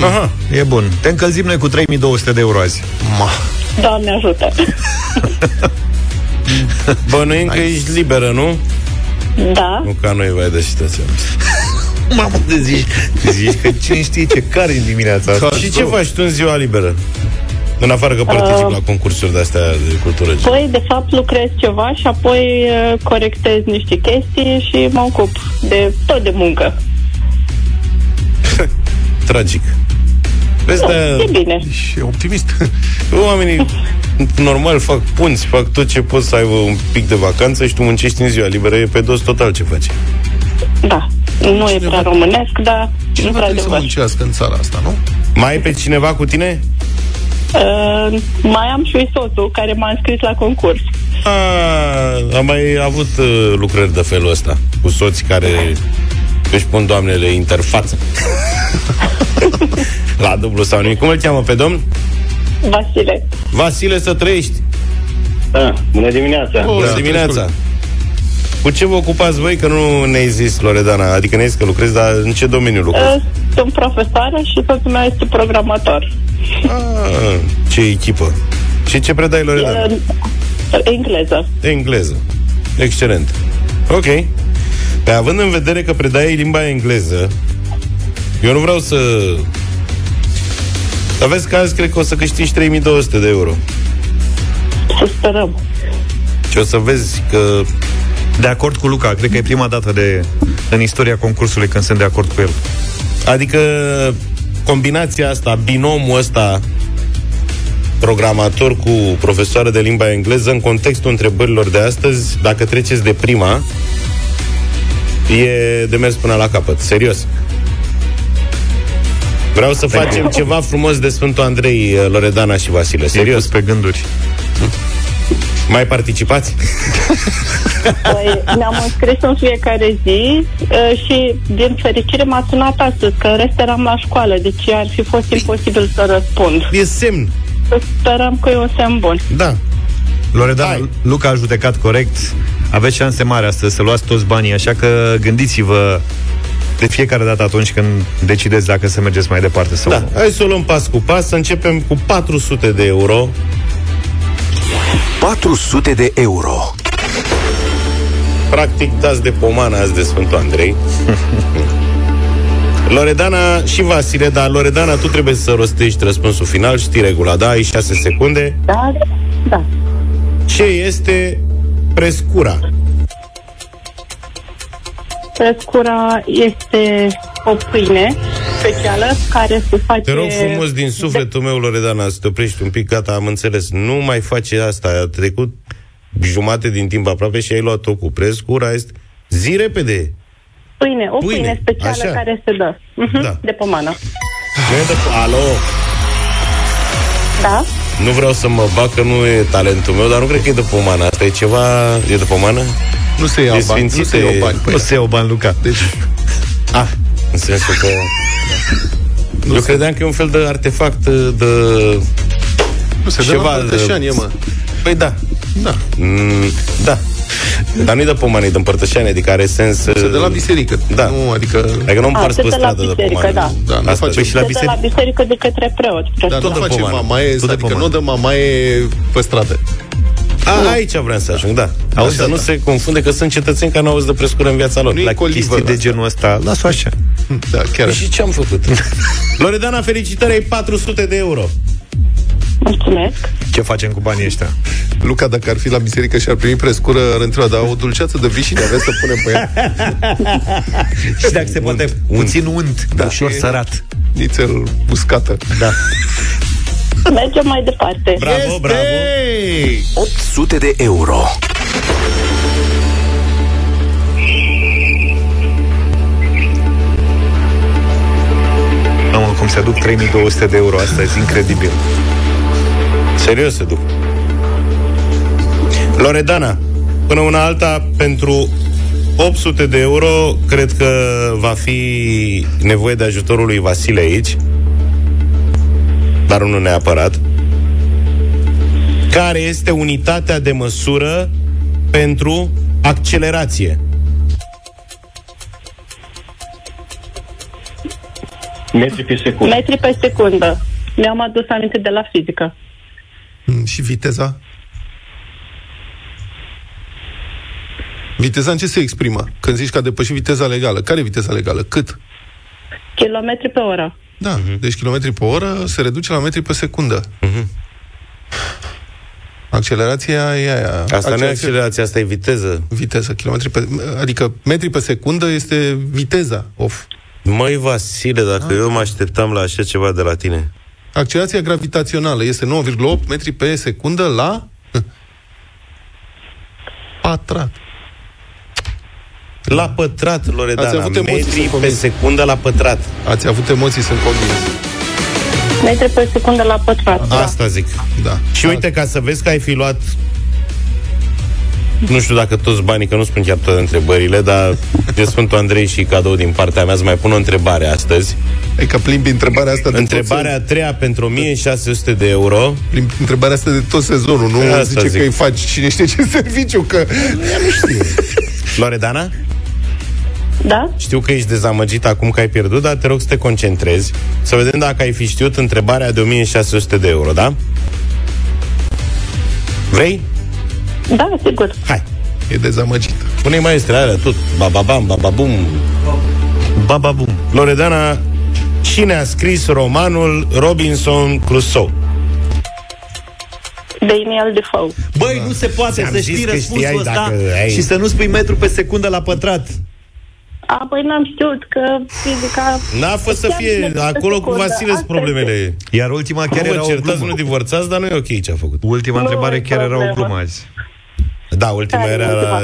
Aha. E bun. Te încălzim noi cu 3200 de euro azi. Ma. Doamne ajută! Bănuim că ești liberă, nu? Da. Nu ca noi, vai de situația Mamă, de zici, zici că cine știe ce care în dimineața asta. Și ce faci tu în ziua liberă? În afară că particip Uh. la concursuri de-astea de cultură. Păi, de fapt, lucrez ceva și apoi uh, corectez niște chestii și mă ocup de tot de muncă. Tragic. Vezi, Nu, de e bine. Și optimist. Oamenii normal fac punți, fac tot ce pot să aibă un pic de vacanță și tu muncești în ziua liberă, e pe dos total ce faci. Da. Nu e prea românesc, dar Cineva trebuie să muncească în țara asta, nu? Mai e pe cineva cu tine? Uh, mai am și soțul care m-a înscris la concurs. A, am mai avut uh, lucrări de felul ăsta cu soți care își pun doamnele interfață. la dublu sau nimic. Cum îl cheamă pe domn? Vasile. Vasile, să trăiești. Da, bună dimineața. Bună dimineața. Cu ce vă ocupați voi? Că nu ne-ai zis, Loredana. Adică ne-ai zis că lucrezi, dar în ce domeniu lucrezi? Uh, sunt profesoară și soțul meu este programator. Ah, ce echipă. Și ce predai, Loredana? Uh, engleză. Engleză. Excelent. Ok. Pe având în vedere că predai limba engleză, eu nu vreau să... Dar vezi că azi cred că o să câștigi 3200 de euro. Să sperăm. Și o să vezi că... De acord cu Luca, cred că e prima dată de, în istoria concursului când sunt de acord cu el. Adică combinația asta, binomul ăsta programator cu profesoară de limba engleză în contextul întrebărilor de astăzi, dacă treceți de prima, e de mers până la capăt. Serios. Vreau să facem ceva frumos de Sfântul Andrei, Loredana și Vasile. Serios. pe gânduri. Mai participați? Păi, ne-am înscris în fiecare zi uh, și, din fericire, m-a sunat astăzi, că în rest eram la școală, deci ar fi fost imposibil să răspund. E semn. Să sperăm că e un semn bun. Da. Loredana, Hai. Luca a judecat corect. Aveți șanse mari astăzi să luați toți banii, așa că gândiți-vă de fiecare dată atunci când decideți dacă să mergeți mai departe sau Da, nu. hai să o luăm pas cu pas, să începem cu 400 de euro. 400 de euro. practic dați de pomană azi de Sfântul Andrei. Loredana și Vasile, dar Loredana, tu trebuie să rostești răspunsul final, știi regula, da? Ai 6 secunde. Da, da. Ce este prescura? Prescura este o pâine specială care se face... Te rog frumos din sufletul meu, Loredana, să te oprești un pic, gata, am înțeles. Nu mai face asta, a trecut jumate din timp aproape și ai luat-o cu prescura. Este... Zi repede! Pâine, o pâine, Pâine, specială așa. care se dă. Uh-huh, Da. De pomană. Nu e de... Alo? Da? Nu vreau să mă bag că nu e talentul meu, dar nu cred că e de pomană. Asta e ceva... E de pomană? Nu se iau E bani, nu sfințit, se iau e- bani. pe Nu ea. se iau bani, Luca. Deci, Ah, în sensul că... Eu credeam că e un fel de artefact de... nu se dă Ceva la de- Părtășanie, mă. Păi da. Da. Mm, da. Dar nu-i de pomană, e de împărtășanie, adică are sens... Se dă la biserică. Da. Nu, adică... Adică nu A, împarți se pe dă la stradă de biserică, pomană. da. Da, nu Asta face- păi și la Se dă la biserică. biserică de către preot. Dar Tot nu de face pomană. mamaie, Tot de adică pomană. nu dă mamaie pe stradă. A, aici vreau să ajung, da. Auzi, Așa, să nu da. se confunde că sunt cetățeni care nu auzi de prescură în viața lor. Nu e La colivă Chestii de asta. genul ăsta, las-o așa. Da, chiar. Păi și ce am făcut? Loredana, felicitări, ai 400 de euro. Mulțumesc. Ce facem cu banii ăștia? Luca, dacă ar fi la biserică și ar primi prescură, ar întreba, dar o dulceață de vișine aveți să punem pe ea? Și dacă se poate, puțin unt, Da. ușor E- sărat. Nițel uscată. Da. Mergem mai departe. Bravo, bravo. 800 de euro. Mamă, cum se aduc 3200 de euro astăzi, incredibil. Serios se duc. Loredana, până una alta, pentru 800 de euro, cred că va fi nevoie de ajutorul lui Vasile aici, dar nu neapărat. Care este unitatea de măsură pentru accelerație? Metri pe secundă. Metri pe secundă. Mi-am adus aminte de la fizică. Mm, Și viteza? Viteza în ce se exprimă? Când zici că a depășit viteza legală. Care e viteza legală? Cât? Kilometri pe oră. Da, uh-huh. deci kilometri pe oră se reduce la metri pe secundă. Mhm. Accelerația e aia. Asta nu e accelerație, asta e viteză. Viteză, kilometri pe... Adică metri pe secundă este viteza. Of. Măi, Vasile, dacă eu mă așteptam la așa ceva de la tine. Accelerația gravitațională este 9,8 metri pe secundă la... Pătrat. La pătrat, Ați Loredana, avut emoții, sunt metri pe convins. secundă la pătrat. Ați avut emoții, sunt convins. Metri pe secundă la pătrat. Da. Asta zic. Da. Și uite, ca să vezi că ai fi luat nu știu dacă toți banii, că nu spun chiar toate întrebările, dar de Sfântul Andrei și cadou din partea mea, să mai pun o întrebare astăzi. E că plimbi întrebarea asta de Întrebarea a treia pentru 1600 de euro. Plimbi întrebarea asta de tot sezonul, nu Asta zice zic. că îi faci cine știe ce serviciu, că... Nu știu. Loredana? Da? Știu că ești dezamăgit acum că ai pierdut, dar te rog să te concentrezi. Să vedem dacă ai fi știut întrebarea de 1600 de euro, da? Vrei? Da, sigur. Hai. E dezamăgită. Pune-i maestre alea tot. Bababam, bababum. Bababum. Loredana, cine a scris romanul Robinson Crusoe? Daniel Defoe. Băi, nu se poate Ți-am să zis știi că răspunsul știai ăsta dacă ai- și să nu spui metru pe secundă la pătrat. A, păi n-am știut că fizica... N-a fost să fie Metri pe acolo cu secundă. Vasile Asta problemele. Iar ultima chiar Nu era vă o certați, glumă. nu divorțați, dar nu e ok ce a făcut. Ultima Nu întrebare e chiar era o problemă. glumă azi. Da, ultima Care era, ultima?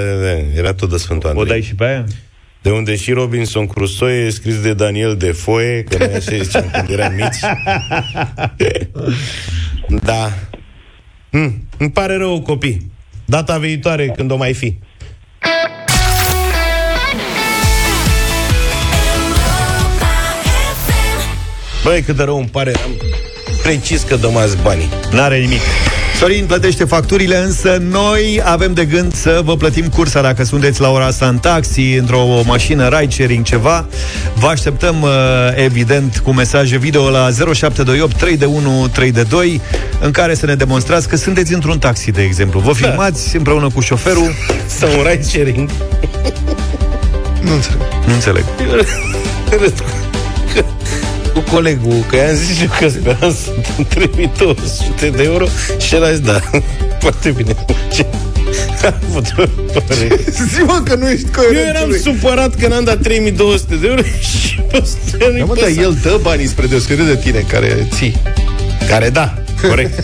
era tot de Sfântul O Andrei. dai și pe aia? De unde și Robinson Crusoe e scris de Daniel Defoe, că noi așa ziceam când eram mici. da. Hm, îmi pare rău, copii. Data viitoare, când o mai fi. Băi, cât de rău îmi pare, am precis că dăm azi banii. N-are nimic. Sorin plătește facturile, însă noi avem de gând să vă plătim cursa dacă sunteți la ora asta în taxi, într-o mașină ride-sharing, ceva. Vă așteptăm, uh, evident, cu mesaje video la 0728 3 de 1 3 de 2, în care să ne demonstrați că sunteți într-un taxi, de exemplu. Vă filmați da. împreună cu șoferul. Sau un ride-sharing. Nu înțeleg. Nu înțeleg. cu colegul, că i-am zis eu că speram sunt 3200 de euro și el a zis, da, foarte bine. Ce? Zi-mă că nu ești coerent. Eu eram supărat că n-am dat 3200 de euro și ăsta nu mă, dar el dă banii spre deosebire de tine, care ții. Care da, corect.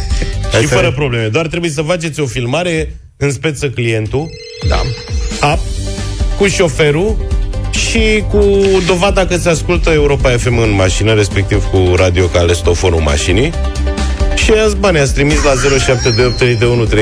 și fără probleme. Doar trebuie să faceți o filmare în speță clientul. Da. Up, cu șoferul și cu dovada că se ascultă Europa FM în mașină, respectiv cu radio ca alestofonul mașinii. Și azi bani ați trimis la 0728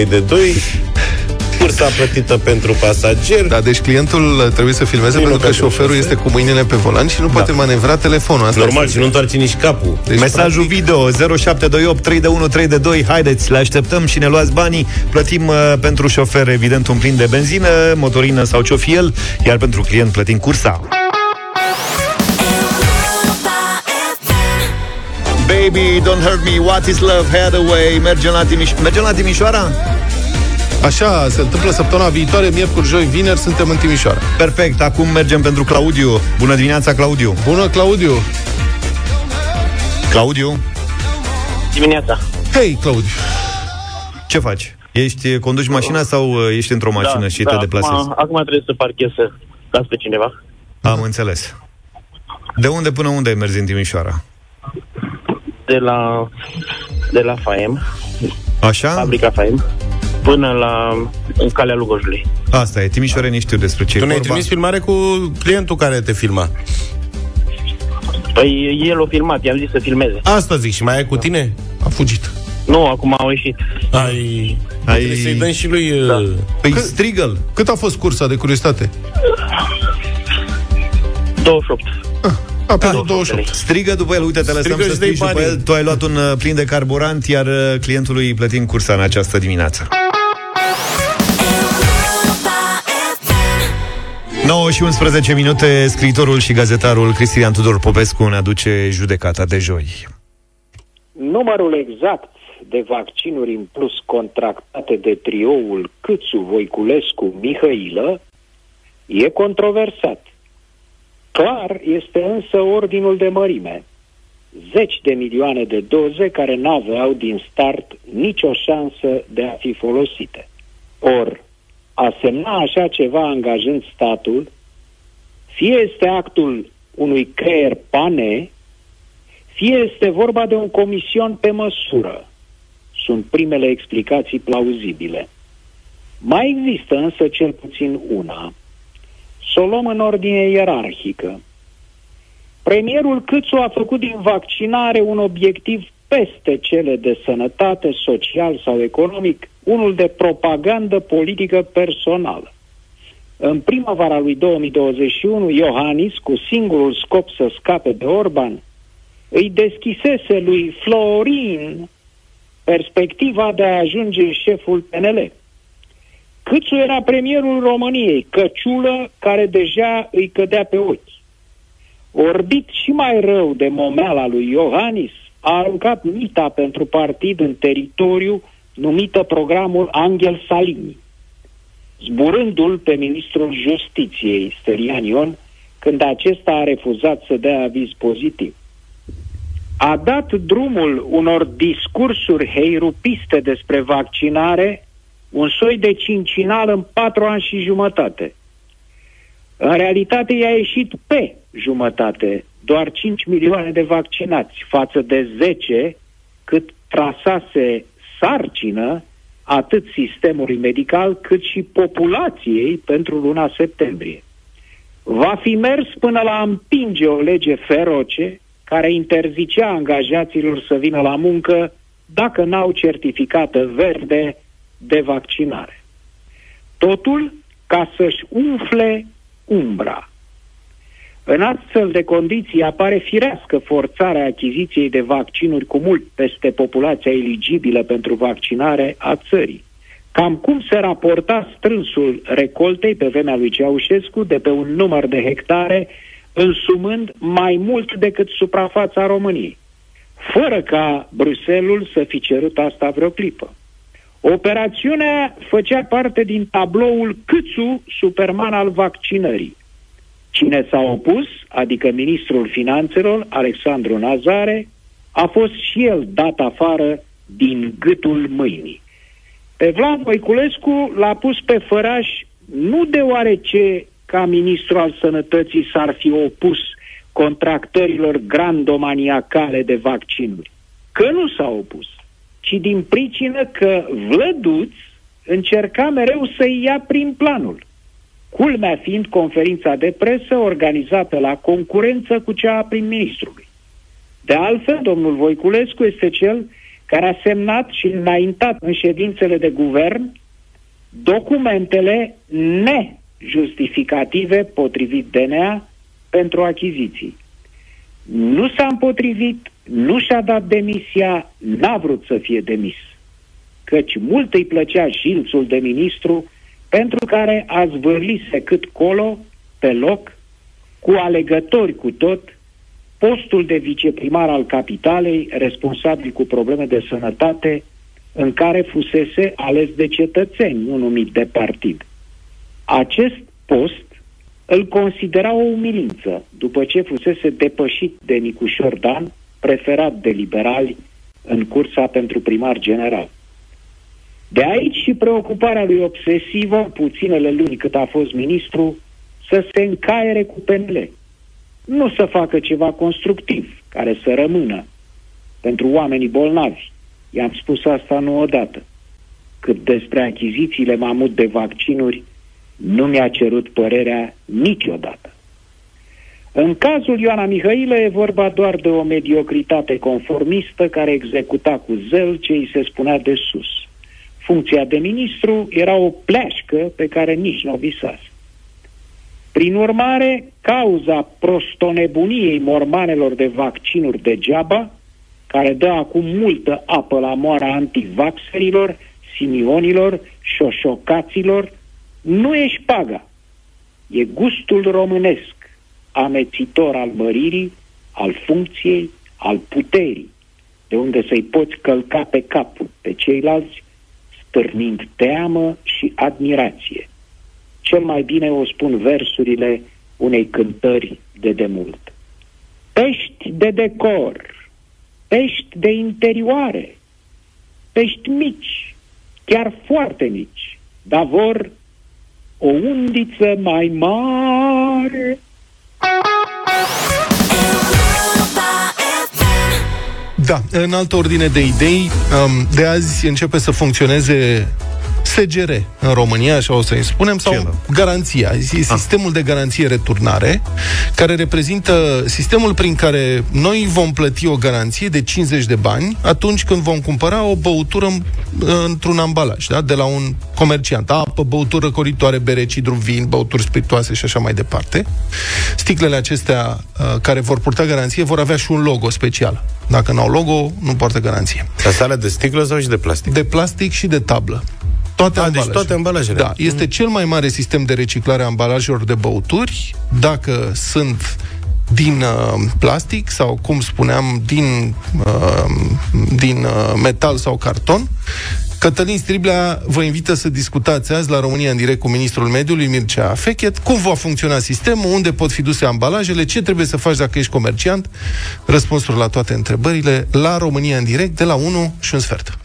cursa plătită pentru pasager. Da, deci clientul trebuie să filmeze pentru că șoferul este cu mâinile pe volan și nu da. poate manevra telefonul. Asta Normal, și nu întoarce nici capul. Deci, Mesajul practic... video 0728 3 3 de 2 Haideți, le așteptăm și ne luați banii. Plătim uh, pentru șofer, evident, un plin de benzină, motorină sau ce fi el, iar pentru client plătim cursa. Baby, don't hurt me, what is love, Hathaway Mergem la, Timiș- Mergem la Timișoara? Așa se întâmplă săptămâna viitoare, miercuri, joi, vineri, suntem în Timișoara. Perfect, acum mergem pentru Claudiu. Bună dimineața, Claudiu! Bună, Claudiu! Claudiu? Dimineața! Hei, Claudiu! Ce faci? Ești, conduci mașina sau uh, ești într-o da, mașină da, și da, te deplasezi? Acum, acum trebuie să parchez să las pe cineva. Am înțeles. De unde până unde mergi în Timișoara? De la, de la FAEM. Așa? Fabrica FAEM până la în calea Lugojului. Asta e, Timișoare știu despre ce Tu ne-ai trimis filmare cu clientul care te filma. Păi el o filmat, i-am zis să filmeze. Asta zic, și mai ai cu tine? A fugit. Nu, acum au ieșit. Ai... ai... Trebuie să-i dăm și lui... Da. Uh... Păi Cât, strigă Cât a fost cursa de curiozitate? 28. A, pentru 28. Strigă după el, uite, te lăsăm să strigi după el. Tu ai luat un uh, plin de carburant, iar uh, clientului îi plătim cursa în această dimineață. 9 și 11 minute, scriitorul și gazetarul Cristian Tudor Popescu ne aduce judecata de joi. Numărul exact de vaccinuri în plus contractate de trioul Câțu, Voiculescu, Mihailă e controversat. Clar este însă ordinul de mărime. Zeci de milioane de doze care n-aveau din start nicio șansă de a fi folosite. Or, a semna așa ceva angajând statul, fie este actul unui creier pane, fie este vorba de un comision pe măsură. Sunt primele explicații plauzibile. Mai există însă cel puțin una. Să o luăm în ordine ierarhică. Premierul Câțu a făcut din vaccinare un obiectiv peste cele de sănătate, social sau economic, unul de propagandă politică personală. În primăvara lui 2021, Iohannis, cu singurul scop să scape de Orban, îi deschisese lui Florin perspectiva de a ajunge șeful PNL. Câțu era premierul României, căciulă care deja îi cădea pe ochi. Orbit și mai rău de momeala lui Iohannis, a aruncat mita pentru partid în teritoriu numită programul Angel Salini, zburându-l pe ministrul justiției, Stelian Ion, când acesta a refuzat să dea aviz pozitiv. A dat drumul unor discursuri heirupiste despre vaccinare, un soi de cincinal în patru ani și jumătate. În realitate i-a ieșit pe jumătate, doar 5 milioane de vaccinați față de 10 cât trasase sarcină atât sistemului medical cât și populației pentru luna septembrie. Va fi mers până la împinge o lege feroce care interzicea angajaților să vină la muncă dacă n-au certificată verde de vaccinare. Totul ca să-și umfle umbra. În astfel de condiții apare firească forțarea achiziției de vaccinuri cu mult peste populația eligibilă pentru vaccinare a țării. Cam cum se raporta strânsul recoltei pe vremea lui Ceaușescu de pe un număr de hectare, însumând mai mult decât suprafața României, fără ca Bruselul să fi cerut asta vreo clipă. Operațiunea făcea parte din tabloul Câțu, superman al vaccinării. Cine s-a opus, adică ministrul finanțelor, Alexandru Nazare, a fost și el dat afară din gâtul mâinii. Pe Vlad Voiculescu l-a pus pe făraș nu deoarece ca ministru al sănătății s-ar fi opus contractărilor grandomaniacale de vaccinuri, că nu s-a opus, ci din pricină că Vlăduț încerca mereu să-i ia prin planul. Culmea fiind conferința de presă organizată la concurență cu cea a prim-ministrului. De altfel, domnul Voiculescu este cel care a semnat și înaintat în ședințele de guvern documentele nejustificative potrivit DNA pentru achiziții. Nu s-a împotrivit, nu și-a dat demisia, n-a vrut să fie demis. Căci mult îi plăcea jilțul de ministru pentru care a zvârlise cât colo, pe loc, cu alegători cu tot, postul de viceprimar al capitalei, responsabil cu probleme de sănătate, în care fusese ales de cetățeni, nu numit de partid. Acest post îl considera o umilință, după ce fusese depășit de Nicușor Dan, preferat de liberali în cursa pentru primar general. De aici și preocuparea lui obsesivă, puținele luni cât a fost ministru, să se încaiere cu PNL, nu să facă ceva constructiv, care să rămână pentru oamenii bolnavi. I-am spus asta nu odată. Cât despre achizițiile mamut de vaccinuri, nu mi-a cerut părerea niciodată. În cazul Ioana Mihailă e vorba doar de o mediocritate conformistă care executa cu zel ce îi se spunea de sus. Funcția de ministru era o pleașcă pe care nici nu o visase. Prin urmare, cauza prostonebuniei mormanelor de vaccinuri degeaba, care dă acum multă apă la moara antivaxerilor, simionilor, șoșocaților, nu e șpaga. E gustul românesc, amețitor al măririi, al funcției, al puterii, de unde să-i poți călca pe cap pe ceilalți, stârnind teamă și admirație cel mai bine o spun versurile unei cântări de demult. Pești de decor, pești de interioare, pești mici, chiar foarte mici, dar vor o undiță mai mare. Da, în altă ordine de idei, um, de azi începe să funcționeze SGR în România, așa o să-i spunem, sau Ce, garanția. E ah. sistemul de garanție returnare, care reprezintă sistemul prin care noi vom plăti o garanție de 50 de bani atunci când vom cumpăra o băutură într-un ambalaj, da? de la un comerciant. Apă, băutură coritoare, bere, cidru, vin, băuturi spiritoase și așa mai departe. Sticlele acestea uh, care vor purta garanție vor avea și un logo special. Dacă n-au logo, nu poartă garanție. Asta de sticlă sau și de plastic? De plastic și de tablă. Toate, A, ah, deci ambalajele. deci toate ambalajele. Da, este mm. cel mai mare sistem de reciclare a ambalajelor de băuturi. Dacă sunt din uh, plastic sau, cum spuneam, din, uh, din uh, metal sau carton. Cătălin Striblea vă invită să discutați azi la România în direct cu ministrul mediului Mircea Fechet cum va funcționa sistemul, unde pot fi duse ambalajele, ce trebuie să faci dacă ești comerciant. Răspunsuri la toate întrebările la România în direct de la 1 și un sfert.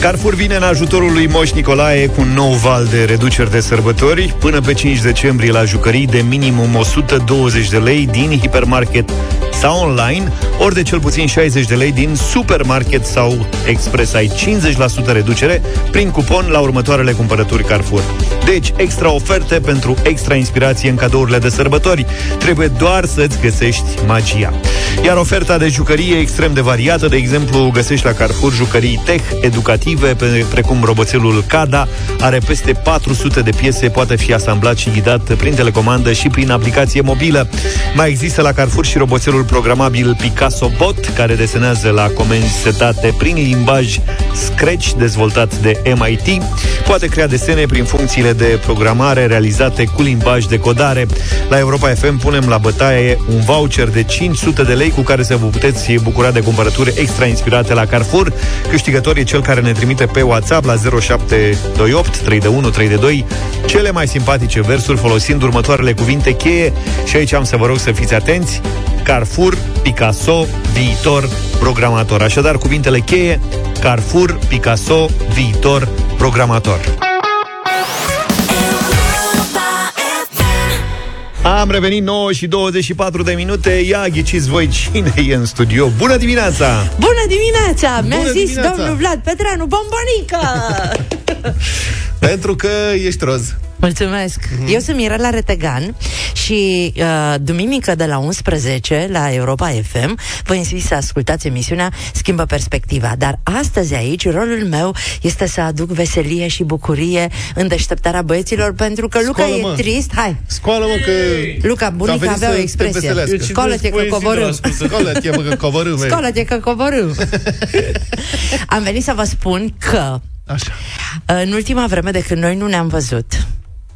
Carrefour vine în ajutorul lui Moș Nicolae cu un nou val de reduceri de sărbători. Până pe 5 decembrie la jucării de minimum 120 de lei din hipermarket sau online, ori de cel puțin 60 de lei din supermarket sau expres. Ai 50% reducere prin cupon la următoarele cumpărături Carrefour. Deci, extra oferte pentru extra inspirație în cadourile de sărbători. Trebuie doar să-ți găsești magia. Iar oferta de jucărie e extrem de variată. De exemplu, găsești la Carrefour jucării tech, educative, pe, precum roboțelul CADA. Are peste 400 de piese, poate fi asamblat și ghidat prin telecomandă și prin aplicație mobilă. Mai există la Carrefour și roboțelul programabil Picasso Bot, care desenează la comenzi setate prin limbaj Scratch, dezvoltat de MIT. Poate crea desene prin funcțiile de programare realizate cu limbaj de codare. La Europa FM punem la bătaie un voucher de 500 de lei cu care să vă puteți bucura de cumpărături extra inspirate la Carrefour. Câștigător e cel care ne trimite pe WhatsApp la 0728 321 322 cele mai simpatice versuri folosind următoarele cuvinte cheie și aici am să vă rog să fiți atenți. Carrefour, Picasso, viitor, programator. Așadar, cuvintele cheie, Carrefour, Picasso, viitor, programator. Am revenit 9 și 24 de minute Ia ghiciți voi cine e în studio Bună dimineața! Bună dimineața! Mi-a Bună zis dimineața! domnul Vlad Petreanu Bombonică! Pentru că ești roz. Mulțumesc! Mhm. Mm-hmm. Eu sunt Mirela Retegan și uh, duminică de la 11 la Europa FM vă invit să ascultați emisiunea Schimbă Perspectiva. Dar astăzi aici rolul meu este să aduc veselie și bucurie în deșteptarea băieților pentru că Luca Scoală, mă. e trist. Hai! Scoală-mă că... Luca, că a bunica venit avea să o te expresie. veselească. Scoală-te că coborâm. Scoală-te, mă, că coborâm. ei. Scoală-te că coborâm. Am venit să vă spun că Așa. în ultima vreme de când noi nu ne-am văzut,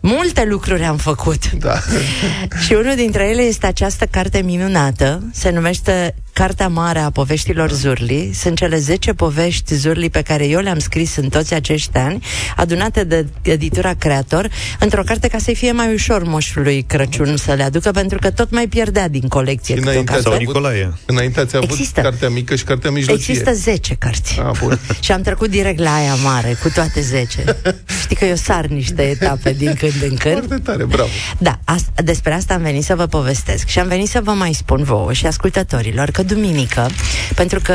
Multe lucruri am făcut. Da. Și unul dintre ele este această carte minunată, se numește Cartea Mare a Poveștilor Zurli. Sunt cele 10 povești Zurli pe care eu le-am scris în toți acești ani, adunate de editura Creator, într-o carte ca să-i fie mai ușor moșului Crăciun să le aducă, pentru că tot mai pierdea din colecție. Și câte o înainte ați carte. avut, Nicolae. înainte ați avut Există. cartea mică și cartea mijlocie. Există 10 cărți. Ah, bun. Și am trecut direct la aia mare, cu toate 10. Știi că eu sar niște etape din când în când. Foarte tare, bravo. Da, asta, despre asta am venit să vă povestesc și am venit să vă mai spun vouă și ascultătorilor că duminică, pentru că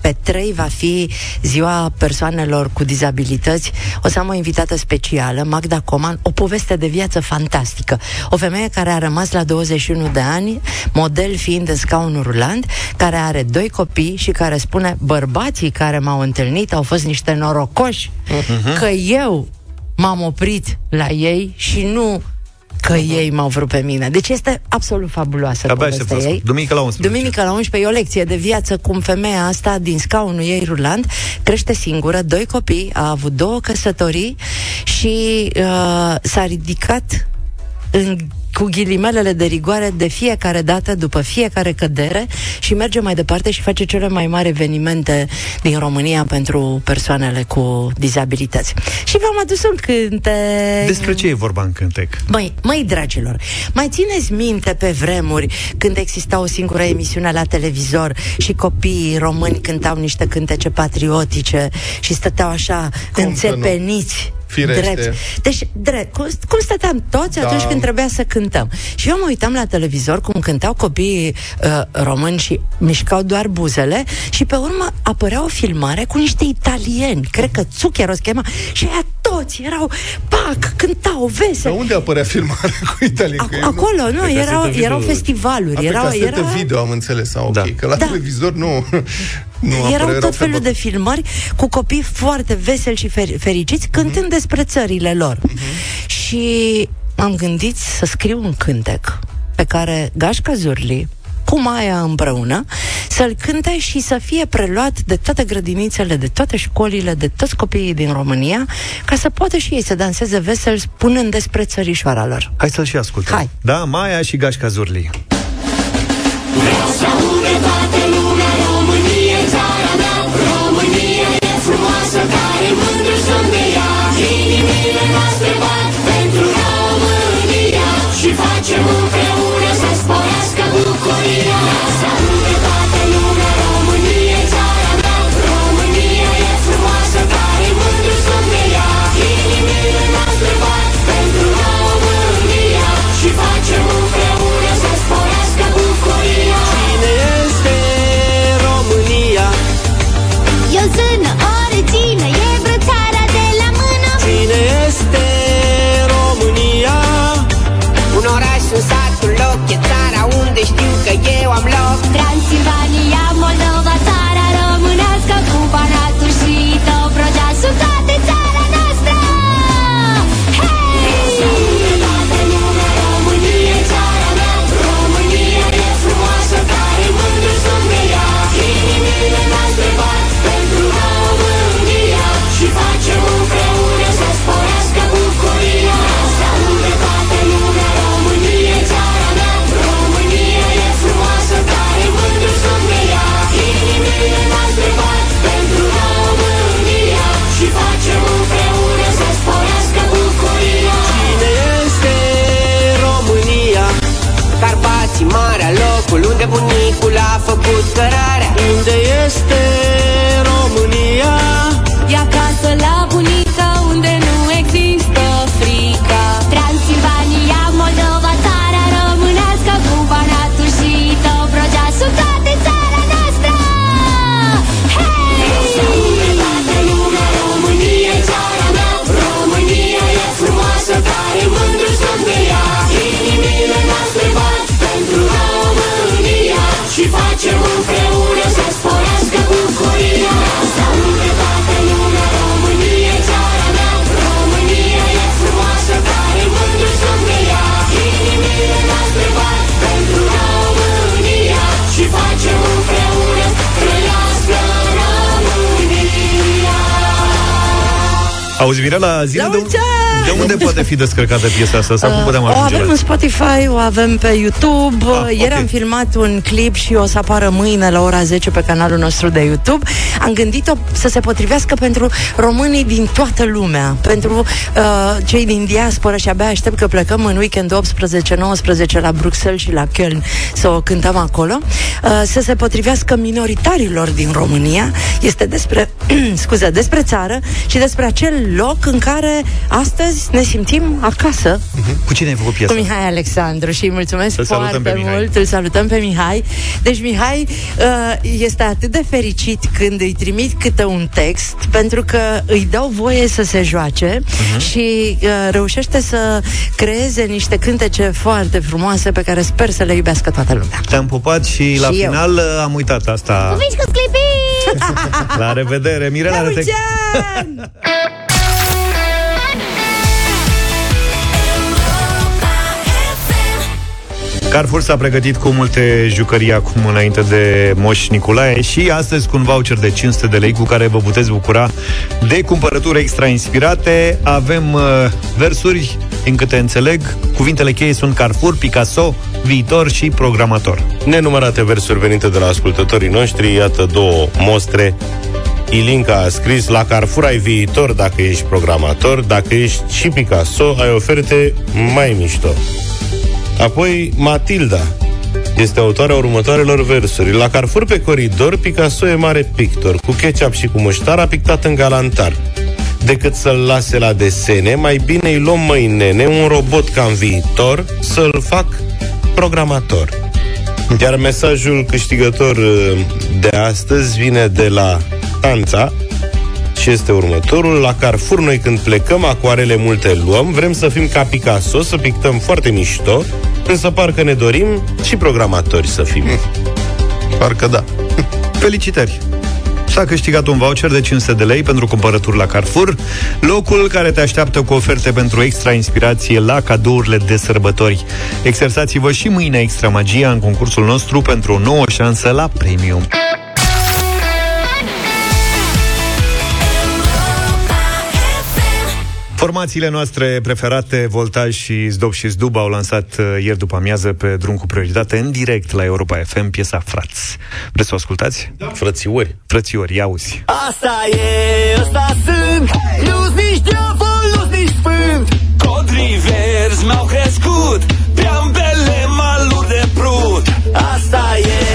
pe 3 va fi ziua persoanelor cu dizabilități. O să am o invitată specială, Magda Coman, o poveste de viață fantastică. O femeie care a rămas la 21 de ani, model fiind în scaunul rulant, care are doi copii și care spune bărbații care m-au întâlnit au fost niște norocoși că eu m-am oprit la ei și nu că ei m-au vrut pe mine. Deci este absolut fabuloasă Abia aștept să povestea ei. ascult. Duminică la 11. Duminică la 11 e o lecție de viață cum femeia asta din scaunul ei rulant crește singură, doi copii, a avut două căsătorii și uh, s-a ridicat în, cu ghilimelele de rigoare de fiecare dată, după fiecare cădere și merge mai departe și face cele mai mari evenimente din România pentru persoanele cu dizabilități. Și v-am adus un cântec. Despre ce e vorba în cântec? Măi, măi, dragilor, mai țineți minte pe vremuri când exista o singură emisiune la televizor și copiii români cântau niște cântece patriotice și stăteau așa Cum să înțepeniți Firește. drept. Deci, drept, cum, cum stăteam toți Da. atunci când trebuia să cântăm. Și eu mă uitam la televizor cum cântau copiii uh, români și mișcau doar buzele și pe urmă apărea o filmare cu niște italieni, cred că Zucchero se chema, și aia toți erau, pac, cântau veseli. Dar unde apărea filmarea cu Italia? Că eu nu- Acolo, nu, Pe erau, casetă erau video. festivaluri, A, pe erau, casetă erau, video, am înțeles, a, ok. Da. Că la Da. televizor nu, nu apărea, erau tot felul fel de filmări cu copii foarte veseli și fer- fericiți cântând Mhm. despre țările lor. Și m-am gândit să scriu un cântec pe care Gașca Zurli cu Maia împreună, să-l cânte și să fie preluat de toate grădinițele, de toate școlile, de toți copiii din România, ca să poată și ei să danseze vesel spunând despre țărișoara lor. Hai să-l și ascultăm. Hai. Da, Maia și Gașca Zurli. Vreau să frumoasă Care mândru sunt de ea Inimile noastre bat pentru România. Și facem împreună să sporească bucuria Vreau sunt satul loc E țara unde știu că eu am loc. Transilvania Auzi, Mirela, zile La de, mulți ani! de unde poate fi descărcată piesa asta? Sau cum putem o ajunge avem la în Spotify, o avem pe YouTube. Ah, Ieri ok. am filmat un clip și o să apară mâine la ora 10 pe canalul nostru de YouTube. Am gândit-o să se potrivească pentru românii din toată lumea, pentru uh, cei din diaspora și abia aștept că plecăm în weekend 18-19 la Bruxelles și la Köln să o cântăm acolo, uh, să se potrivească minoritarilor din România. Este despre, scuze, despre țară și despre acel loc în care astăzi ne simțim acasă Cu cine ai făcut piesa? cu Mihai Alexandru și îi mulțumesc Să salutăm foarte pe Mihai. mult. Îl salutăm pe Mihai. Deci Mihai uh, este atât de fericit când îi trimit câte un text, pentru că îi dau voie să se joace Mhm. și uh, reușește să creeze niște cântece foarte frumoase pe care sper să le iubească toată lumea. Te-am pupat și, la Și eu. final uh, am uitat asta. Mici cu sclipi! La revedere, Mirela, La arăte... mulți ani! Carrefour s-a pregătit cu multe jucării acum înainte de Moș Nicolae și astăzi cu un voucher de 500 de lei cu care vă puteți bucura de cumpărături extra inspirate. Avem uh, versuri, din câte înțeleg, cuvintele cheie sunt Carrefour, Picasso, viitor și programator. Nenumărate versuri venite de la ascultătorii noștri, iată două mostre. Ilinca a scris, la Carrefour ai viitor dacă ești programator, dacă ești și Picasso, ai oferte mai mișto. Apoi Matilda este autoarea următoarelor versuri. La Carrefour pe coridor, Picasso e mare pictor. Cu ketchup și cu muștar a pictat în galantar. Decât să-l lase la desene, mai bine îi luăm măi nene, un robot ca în viitor, să-l fac programator. Iar mesajul câștigător uh, de astăzi vine de la Tanța și este următorul. La Carrefour noi când plecăm, acoarele multe luăm, vrem să fim ca Picasso, să pictăm foarte mișto, însă parcă ne dorim și programatori să fim. Parcă da. Felicitări! S-a câștigat un voucher de 500 de lei pentru cumpărături la Carrefour, locul care te așteaptă cu oferte pentru extra inspirație la cadourile de sărbători. Exersați-vă și mâine extra magia în concursul nostru pentru o nouă șansă la premium. Formațiile noastre preferate, Voltaj și Zdob și Zdub, au lansat uh, ieri după amiază pe drum cu prioritate în direct la Europa FM piesa Frați. Vreți să o ascultați? Da. Frățiori. Frățiori, ia uzi. Asta e, ăsta sunt Nu-s nici diavol, nu-s nici sfânt Codrii verzi mi-au crescut Pe ambele maluri de prut Asta e,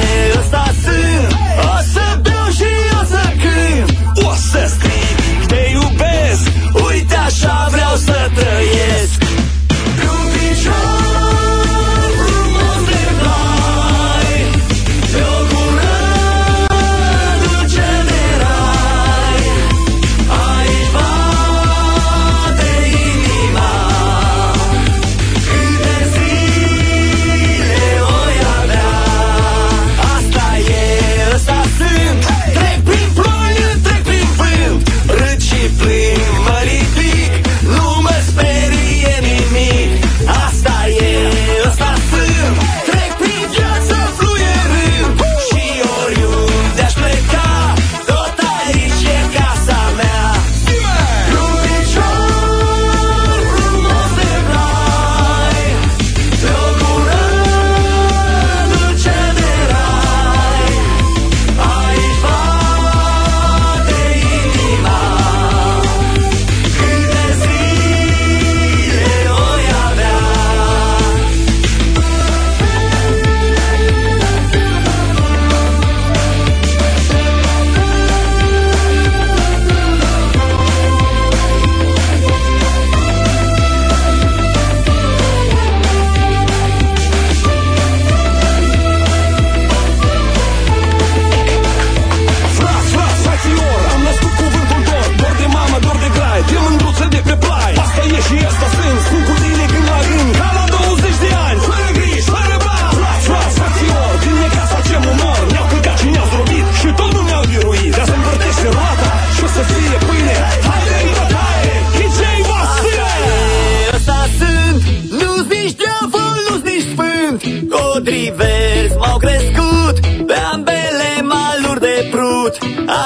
potrivesc M-au crescut pe ambele maluri de prut.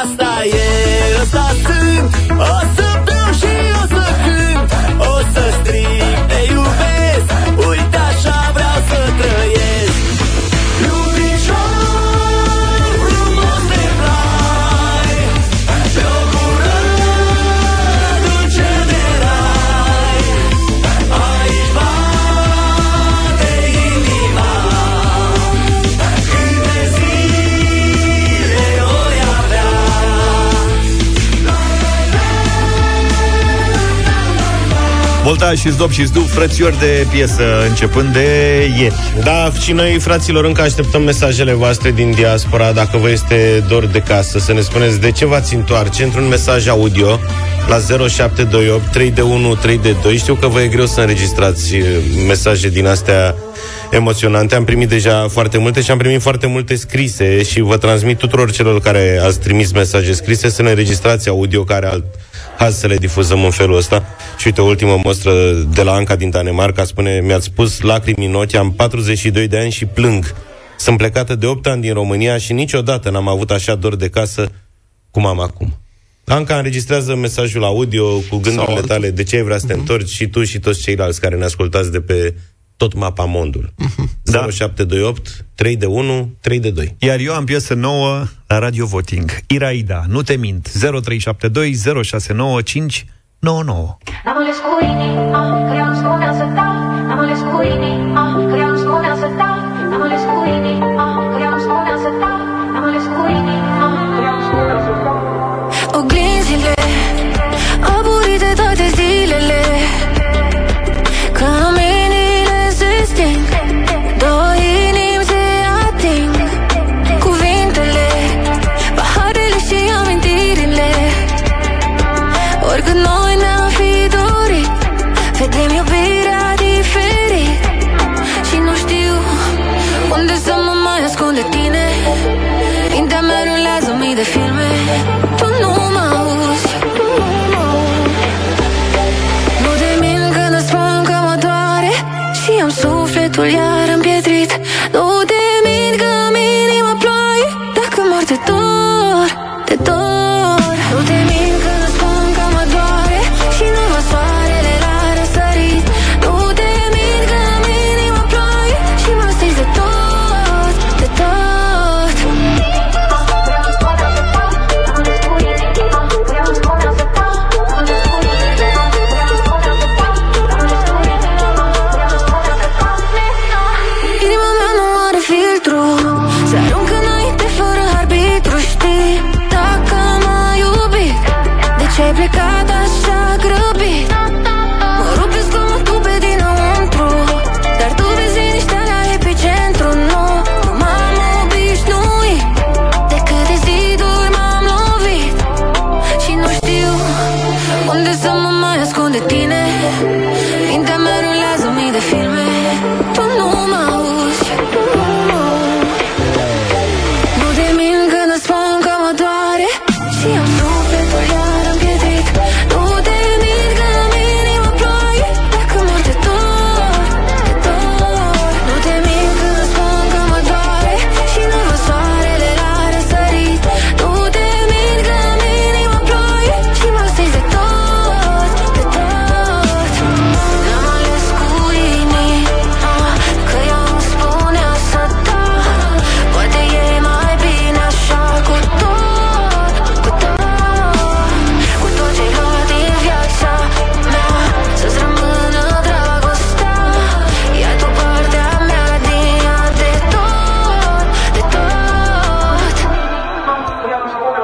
Asta e, ăsta sunt Voltaj și Zdop și Zdu, frățiori de piesă, începând de ieri. Da, și noi, fraților, încă așteptăm mesajele voastre din diaspora, dacă vă este dor de casă, să ne spuneți de ce v-ați întoarce într-un mesaj audio la 0728 3 de 1 3 de 2. Știu că vă e greu să înregistrați eh, mesaje din astea emoționante. Am primit deja foarte multe și am primit foarte multe scrise și vă transmit tuturor celor care ați trimis mesaje scrise să ne înregistrați audio care alt Azi să le difuzăm în felul ăsta. Și uite, o ultimă mostră de la Anca din Danemarca spune, mi-ați spus lacrimi în ochi, am 42 de ani și plâng. Sunt plecată de 8 ani din România și niciodată n-am avut așa dor de casă cum am acum. Anca înregistrează mesajul audio cu gândurile tale de ce ai vrea să te Mhm. întorci și tu și toți ceilalți care ne ascultați de pe tot mapa mondul. Da. 0728 3 de 1 3 de 2. Iar eu am piesă nouă la Radio Voting. Iraida, nu te mint. 0372 069 599. N-am ales cu inima, că ea îmi spunea să dau N-am ales cu inima, că ea îmi spunea să dau N-am ales cu inima, că ea îmi spunea să dau N-am ales cu inima, că ea îmi spunea să dau sufletul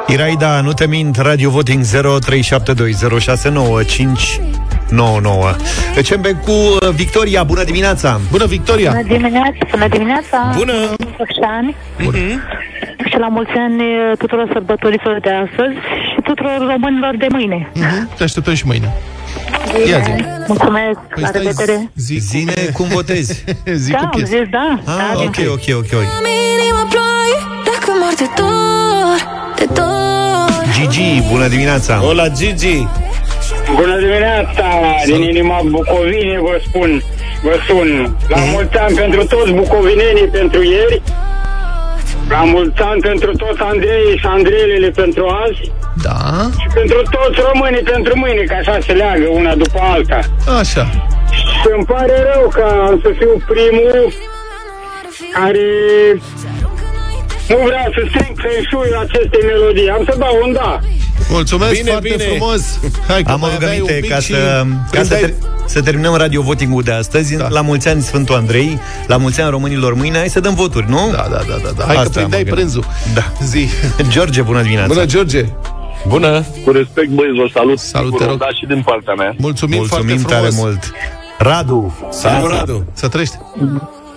Iraida, nu te mint, Radio Voting 0372069599. Începem cu uh, Victoria, bună dimineața! Bună, Victoria! Bună dimineața! Bună dimineața! Bună! Mulți ani! Și la mulți ani eh, tuturor sărbătorilor de astăzi și tuturor românilor de mâine. Te așteptăm și mâine. Ia zi. Mulțumesc! Păi la stai, revedere! zi Zine cum votezi. zi da, cu am piesă. zis da! Ah, da ok, ok, ok, ok. Am inima ploaie Dacă mor de dor, de dor Gigi, bună dimineața! Hola, Gigi! Bună dimineața! Din inima Bucovinei vă spun, vă sun. La mulți ani pentru toți bucovinenii pentru ieri. La mulți ani pentru toți Andrei și Andreilele pentru azi. Da. Și pentru toți românii pentru mâine, că așa se leagă una după alta. Așa. Și îmi pare rău că am să fiu primul care nu vreau să stric feng acestei melodii. Am să dau un da. Mulțumesc Bine, foarte bine. frumos. Hai că Am o mai aveai rugăminte un pic ca și să, ca să, prindai- ter- să terminăm radio voting de astăzi. Da. La mulți ani Sfântul Andrei, la mulți ani românilor mâine. Hai să dăm voturi, nu? Da, da, da, da, da. Hai că Asta am prindeai gândit. prânzul. Da. Zi. George, bună dimineața! Bună, George! Bună! Cu respect, băieți, vă salut. Salut, Cu te rog. da și din partea mea. Mulțumim, Mulțumim foarte tare frumos. mult. Radu! Salut, Radu! Să trăiești!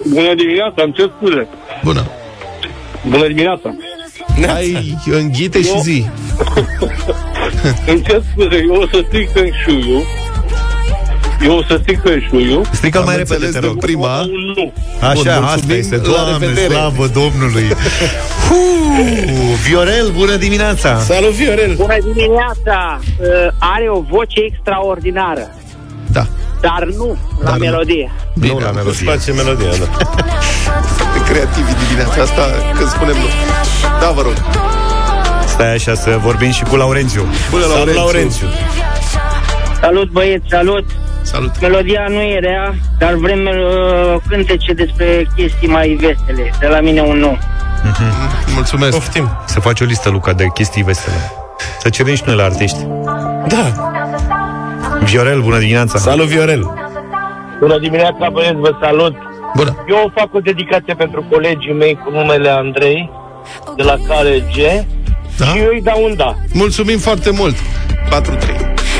Bună dimineața, îmi cer scuze. Bună! Bună dimineața. Hai, înghite și Eu- zi. Îmi cer scuze, eu o să stric în șuiu. Eu o să stric în șuiu. Strică-l mai Am repede, înțeles te de rog. prima. Un nu. Așa, Bun, asta mulțumim, este. la Doamne, revedere. slavă Domnului! Huu, Viorel, bună dimineața! Salut, Viorel! Bună dimineața! Uh, Are o voce extraordinară. Da. Dar nu la Dar nu. melodie. Bine, Nu la Îți melodie. place melodia, da. creativi dimineața asta când spunem nu. Da, vă rog. Stai așa să vorbim și cu Laurențiu. Bună, Salut, Laurențiu. Laurențiu. Salut băieți, salut! Salut. Melodia nu e rea, dar vrem uh, cântece despre chestii mai vesele. De la mine un nu. Mulțumesc. Poftim. Să faci o listă, Luca, de chestii vesele. Să cerem și noi la artiști. Da. Viorel, bună dimineața! Salut, Viorel. Bună dimineața, băieți, vă salut. Bună. Eu fac o dedicație pentru colegii mei cu numele Andrei, de la KLG, Da? și eu îi dau un da. Mulțumim foarte mult. 4-3.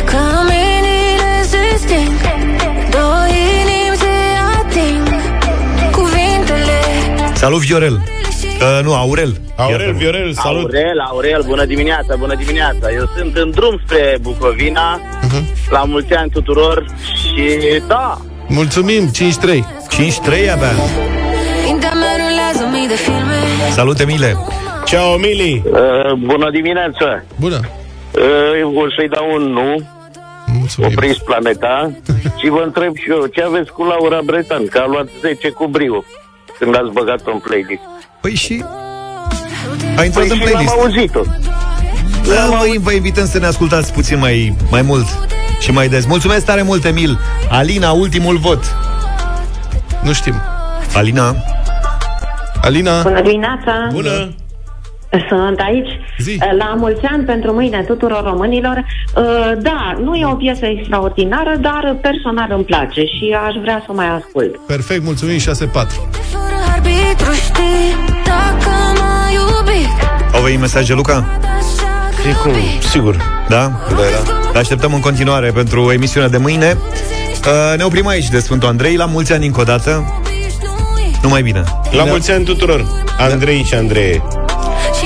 Camenii rezisting Două inimi se ating Cuvintele Salut, Viorel! Uh, nu, Aurel. Aurel, Iartă-mă. Viorel, salut. Aurel, Aurel, bună dimineața, bună dimineața. Eu sunt în drum spre Bucovina, la mulți ani tuturor și da, Mulțumim, 5-3. 5-3 abia. Mintea mea rulează mii de filme Salut, Emile! Ciao, Mili. uh, bună dimineața. Bună. Uh, o să-i dau un nu, Mulțumim. opriți planeta și vă întreb și eu, ce aveți cu Laura Bretan, că a luat 10 cu brio când ați băgat-o în playlist. Păi și... A intrat Păi în și playlist. n-am auzit-o. Da, noi vă invităm să ne ascultați puțin mai, mai mult și mai des. Mulțumesc tare mult, Emil. Alina, ultimul vot. Nu știm. Alina, Alina. Bună dimineața! Bună. Sunt aici. Zi. La mulți ani pentru mâine tuturor românilor. Uh, Da, nu e o piesă extraordinară, dar personal îmi place și aș vrea să o mai ascult. Perfect, mulțumim 6-4. Fără arbitru știi Dacă m-ai iubit au venit mesaje, Luca? E cum? Sigur. Da? Da, da. Așteptăm în continuare pentru emisiunea de mâine. Uh, ne oprim aici de Sfântul Andrei. La mulți ani încă o dată. Numai bine. La mulți ani tuturor. Andrei și Andrei.